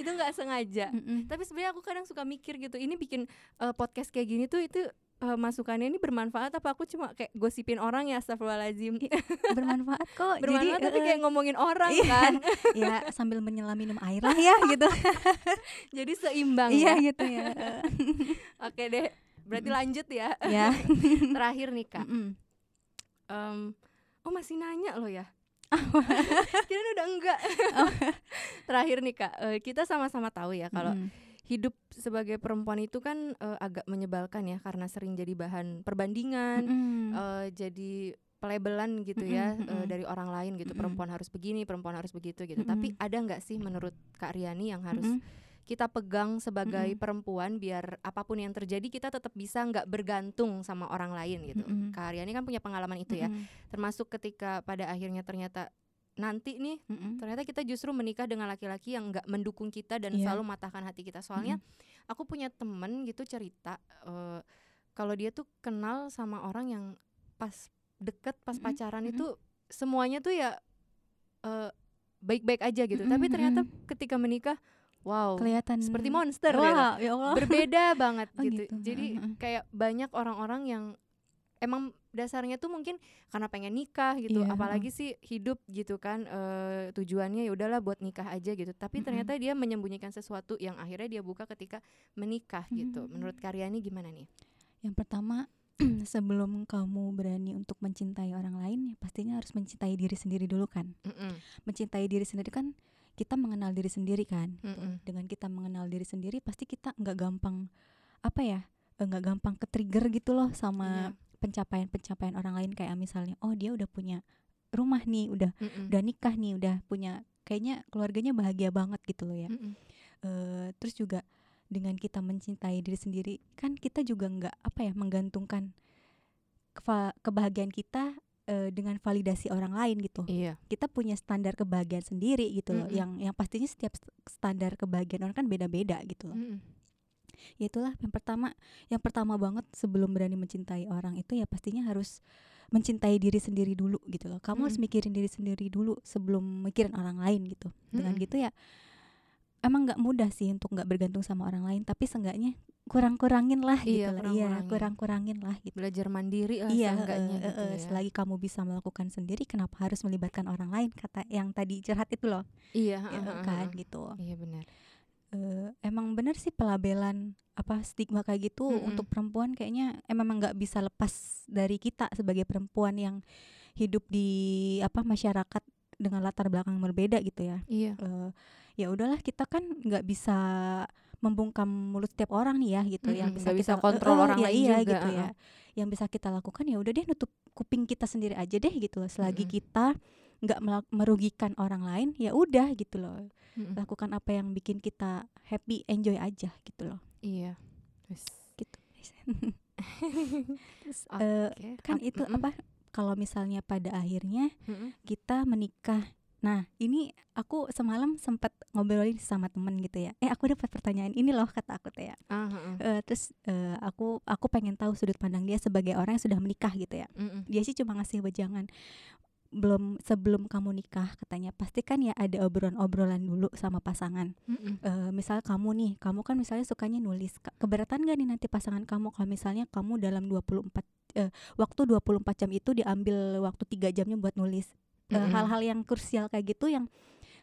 itu nggak sengaja.
Mm-mm.
Tapi sebenarnya aku kadang suka mikir gitu. Ini bikin eh, podcast kayak gini tuh itu eh, masukannya ini bermanfaat apa aku cuma kayak gosipin orang ya astagfirullahalazim.
bermanfaat kok (laughs)
bermanfaat
jadi
tapi
eh,
kayak ngomongin orang
Iya.
kan. (laughs)
ya sambil menyelam minum air lah ya (laughs) gitu
Jadi seimbang
iya
ya.
gitu ya Eh,
Oke deh. Berarti lanjut ya.
ya
Terakhir nih Kak.
Mm-mm.
Em, oh masih nanya loh ya. Kirain udah enggak. Terakhir nih kak, eh, kita sama-sama tahu ya kalau
Mm-mm.
Hidup sebagai perempuan itu kan eh, agak menyebalkan ya karena sering jadi bahan perbandingan,
Mm-mm.
eh, jadi pelabelan gitu ya
Mm-mm,
eh,
mm-mm.
dari orang lain gitu.
Mm-mm.
Perempuan harus begini, perempuan harus begitu gitu.
Mm-mm.
Tapi ada nggak sih menurut Kak Riani yang harus
Mm-mm.
kita pegang sebagai
Mm-mm.
perempuan biar apa pun yang terjadi kita tetap bisa nggak bergantung sama orang lain gitu.
Mm-mm.
Kak Riani kan punya pengalaman itu ya
Mm-mm.
termasuk ketika pada akhirnya ternyata nanti nih
Mm-mm.
ternyata kita justru menikah dengan laki-laki yang nggak mendukung kita dan
Iya.
selalu matahkan hati kita soalnya aku punya temen gitu cerita eh, kalau dia tuh kenal sama orang yang pas deket pas
Mm-mm,
pacaran
mm-mm.
itu semuanya tuh ya eh, baik-baik aja gitu
Mm-mm,
tapi ternyata ketika menikah wow
kelihatan
seperti monster gitu
Wah, ya Allah
berbeda banget (laughs)
Oh,
gitu.
gitu.
Jadi kayak banyak orang-orang yang emang dasarnya tuh mungkin karena pengen nikah gitu,
Iya,
apalagi sih hidup gitu kan eh, tujuannya ya udahlah buat nikah aja gitu. Tapi
Mm-mm.
ternyata dia menyembunyikan sesuatu yang akhirnya dia buka ketika menikah gitu.
Mm.
Menurut Karyani gimana nih?
yang pertama (clears throat) sebelum kamu berani untuk mencintai orang lain ya pastinya harus mencintai diri sendiri dulu kan
Mm-mm.
mencintai diri sendiri kan kita mengenal diri sendiri kan gitu.
Mm-mm.
dengan kita mengenal diri sendiri pasti kita nggak gampang apa ya nggak gampang ke trigger gitu loh sama pencapaian-pencapaian orang lain kayak misalnya oh dia udah punya rumah nih udah
Mm-mm.
udah nikah nih udah punya kayaknya keluarganya bahagia banget gitu loh ya
Mm-mm.
Eh, terus juga dengan kita mencintai diri sendiri kan kita juga nggak apa ya menggantungkan kebahagiaan kita eh, dengan validasi orang lain gitu
Iya.
kita punya standar kebahagiaan sendiri gitu loh
Mm-mm.
yang yang pastinya setiap st- standar kebahagiaan orang kan beda-beda gitu loh
Mm-mm.
Ya itulah yang pertama yang pertama banget sebelum berani mencintai orang itu ya pastinya harus mencintai diri sendiri dulu gitu loh kamu harus
Mm-mm.
mikirin diri sendiri dulu sebelum mikirin orang lain gitu dengan
Mm-mm.
gitu ya emang nggak mudah sih untuk nggak bergantung sama orang lain tapi seenggaknya kurang-kurangin lah
Iya,
gitu lah iya
kurang-kurangin.
lah gitu
Belajar mandiri lah
iya
seenggaknya
eh,
gitu
eh,
ya.
selagi kamu bisa melakukan sendiri kenapa harus melibatkan orang lain kata yang tadi curhat itu loh
Iya,
ya,
heeh,
kan
heeh.
gitu
Iya benar.
Eh, emang bener sih pelabelan apa stigma kayak gitu
Mm-mm.
untuk perempuan kayaknya emang nggak bisa lepas dari kita sebagai perempuan yang hidup di apa masyarakat dengan latar belakang berbeda gitu ya
Iya.
Eh, ya udahlah kita kan nggak bisa membungkam mulut setiap orang nih ya gitu yang
Mm-mm,
bisa
nggak bisa
kita
kontrol
eh,
orang
ya
lain
iya
juga,
gitu ya yang bisa kita lakukan ya udah deh nutup kuping kita sendiri aja deh gitu loh selagi
Mm-mm.
kita nggak merugikan orang lain ya udah gitu loh
Mm-mm.
lakukan apa yang bikin kita happy enjoy aja gitu loh
Iya. (laughs) Terus.
gitu Terus,
Oke.
eh, kan itu
mm-mm.
apa kalau misalnya pada akhirnya
Mm-mm.
kita menikah nah ini aku semalam sempat ngobrolin sama temen gitu ya eh aku dapat pertanyaan ini loh kata aku teh ya
heeh.
Eh, terus eh, aku aku pengen tahu sudut pandang dia sebagai orang yang sudah menikah gitu ya
Mm-mm.
dia sih cuma ngasih wejangan belum sebelum kamu nikah katanya pasti kan ya ada obrolan-obrolan dulu sama pasangan
Mm-mm.
Eh, misal kamu nih, kamu kan misalnya sukanya nulis. Keberatan gak nih nanti pasangan kamu kalau misalnya kamu dalam 24 eh, waktu 24 jam itu diambil waktu tiga jamnya buat nulis. Eh. Hal-hal yang krusial kayak gitu yang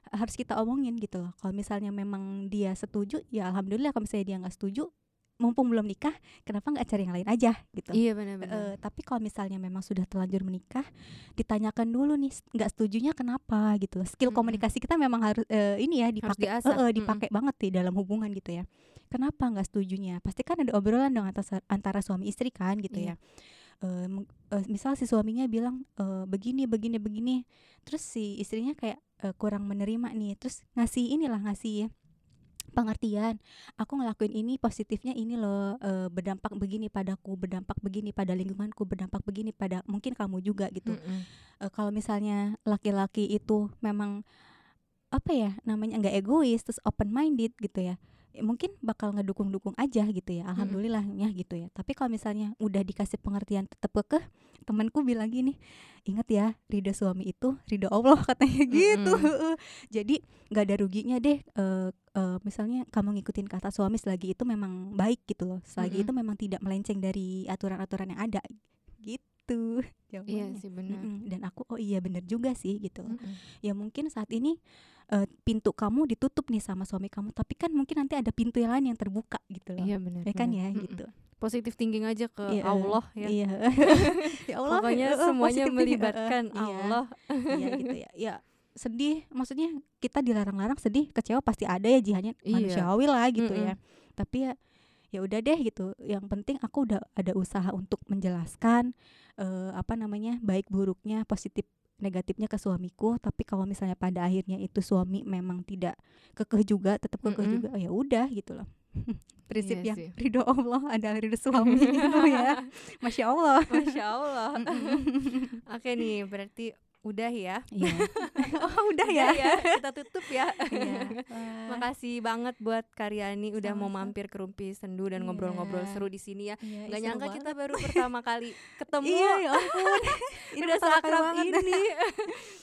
harus kita omongin gitu loh. Kalau misalnya memang dia setuju, ya alhamdulillah. Kalau misalnya dia nggak setuju, mumpung belum nikah, kenapa nggak cari yang lain aja gitu.
Iya benar-benar.
Eh, tapi kalau misalnya memang sudah terlanjur menikah, ditanyakan dulu nih nggak setujunya kenapa gitu. Skill komunikasi kita memang harus eh, ini ya dipakai,
diasah.
eh, eh,
Mm-mm.
dipakai banget di dalam hubungan gitu ya. Kenapa nggak setujunya? Pasti kan ada obrolan dong antara, antara suami istri kan gitu
Iya.
ya. Meng- eh, misal si suaminya bilang eh, begini begini begini, terus si istrinya kayak eh, kurang menerima nih, terus ngasih inilah ngasih pengertian. Aku ngelakuin ini positifnya ini loh eh, berdampak begini padaku berdampak begini pada lingkunganku berdampak begini pada mungkin kamu juga gitu.
Mm-mm.
Eh, kalau misalnya laki-laki itu memang apa ya namanya nggak egois terus open minded gitu ya ya mungkin bakal ngedukung-dukung aja gitu ya alhamdulillahnya gitu ya. Tapi kalau misalnya udah dikasih pengertian tetap kekeh temanku bilang gini ingat ya ridho suami itu ridho Allah (laughs) katanya gitu. (laughs) Jadi nggak ada ruginya deh eh, eh, misalnya kamu ngikutin kata suami selagi itu memang baik gitu loh selagi
Mm-mm.
itu memang tidak melenceng dari aturan-aturan yang ada gitu (laughs)
Iya
jawabannya.
sih benar.
Mm-mm. dan aku oh iya bener juga sih gitu loh
Mm-mm.
ya mungkin saat ini eh, pintu kamu ditutup nih sama suami kamu tapi kan mungkin nanti ada pintu yang lain yang terbuka gitu loh
Iya benar.
ya kan
benar.
ya
Mm-mm.
gitu
Positif thinking aja ke
Iya,
Allah ya.
iya (laughs) (laughs) ya Allah
Pokoknya
eh,
semuanya melibatkan
iya.
Allah.
iya gitu ya ya sedih maksudnya kita dilarang-larang sedih kecewa pasti ada ya jihannya
Iya.
manusiawi lah gitu
Mm-mm.
ya tapi ya ya udah deh gitu yang penting aku udah ada usaha untuk menjelaskan eh, apa namanya baik buruknya positif negatifnya ke suamiku tapi kalau misalnya pada akhirnya itu suami memang tidak kekeh juga tetap kekeh
Mm-mm.
juga ya udah gitu loh (laughs) prinsip
Iya
yang
sih.
ridho Allah adalah ridho suami gitu ya (laughs) masya Allah
Masya Allah. (laughs) Oke nih, berarti udah ya.
Iya. (laughs) oh, udah
Udah
ya.
Kita (laughs) tutup ya.
Iya.
Makasih banget buat Karyani udah mau
Sama-sama.
mampir ke Rumpi Sendu dan
Iya.
ngobrol-ngobrol seru di sini ya.
iya,
Gak nyangka
banget.
kita baru pertama kali (laughs) ketemu.
Iya, ya ampun. Ini
udah seakrab ini.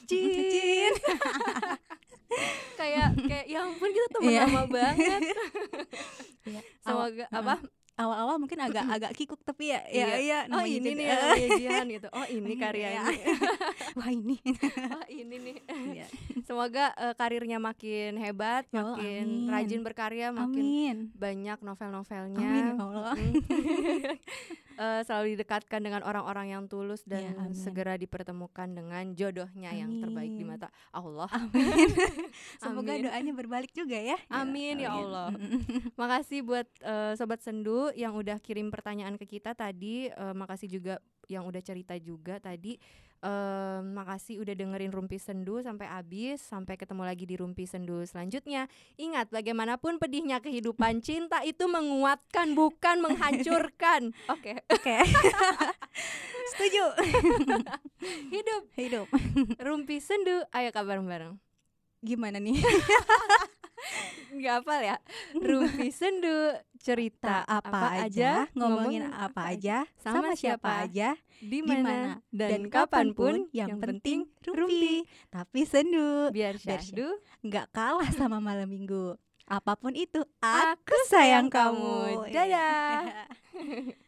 Cin.
Cin.
kayak kayak ya ampun kita temen
Iya.
lama banget. Semoga apa?
Awal-awal mungkin agak agak kikuk tapi ya ya
Iya.
iya (laughs) (laughs) (laughs)
Oh ini nih Jihan gitu. Oh ini. Karyani.
Wah, ini.
Oh ini nih. Semoga eh, karirnya makin hebat,
Ya Allah,
makin
amin.
rajin berkarya, makin
Amin.
banyak novel-novelnya.
Amin ya Allah.
Eh, selalu didekatkan dengan orang-orang yang tulus dan
Ya, amin.
segera dipertemukan dengan jodohnya yang terbaik di
Amin.
mata Allah.
Amin. (laughs) Semoga
Amin.
doanya berbalik juga ya.
Amin, ya Allah. (laughs) Makasih buat eh, sobat sendu yang udah kirim pertanyaan ke kita tadi. Eh, makasih juga yang udah cerita juga tadi. Eh, makasih udah dengerin Rumpi Sendu sampai habis. Sampai ketemu lagi di Rumpi Sendu selanjutnya. Ingat, bagaimanapun pedihnya kehidupan, (laughs) cinta itu menguatkan bukan menghancurkan. (laughs) Oke,
Oke. (laughs) Setuju.
hidup
Hidup.
Rumpi Sendu. Ayo kabar bareng.
Gimana nih?
Nggak apa ya? (laughs) Rumpi Sendu cerita
Tak apa, aja, ngomongin apa aja,
sama
sama siapa aja,
di mana
mana
dan kapan pun yang penting rumpi
Tapi sendu,
biar syahdu
nggak kalah sama malam minggu. Apa pun itu,
aku
aku sayang kamu.
dadah (laughs)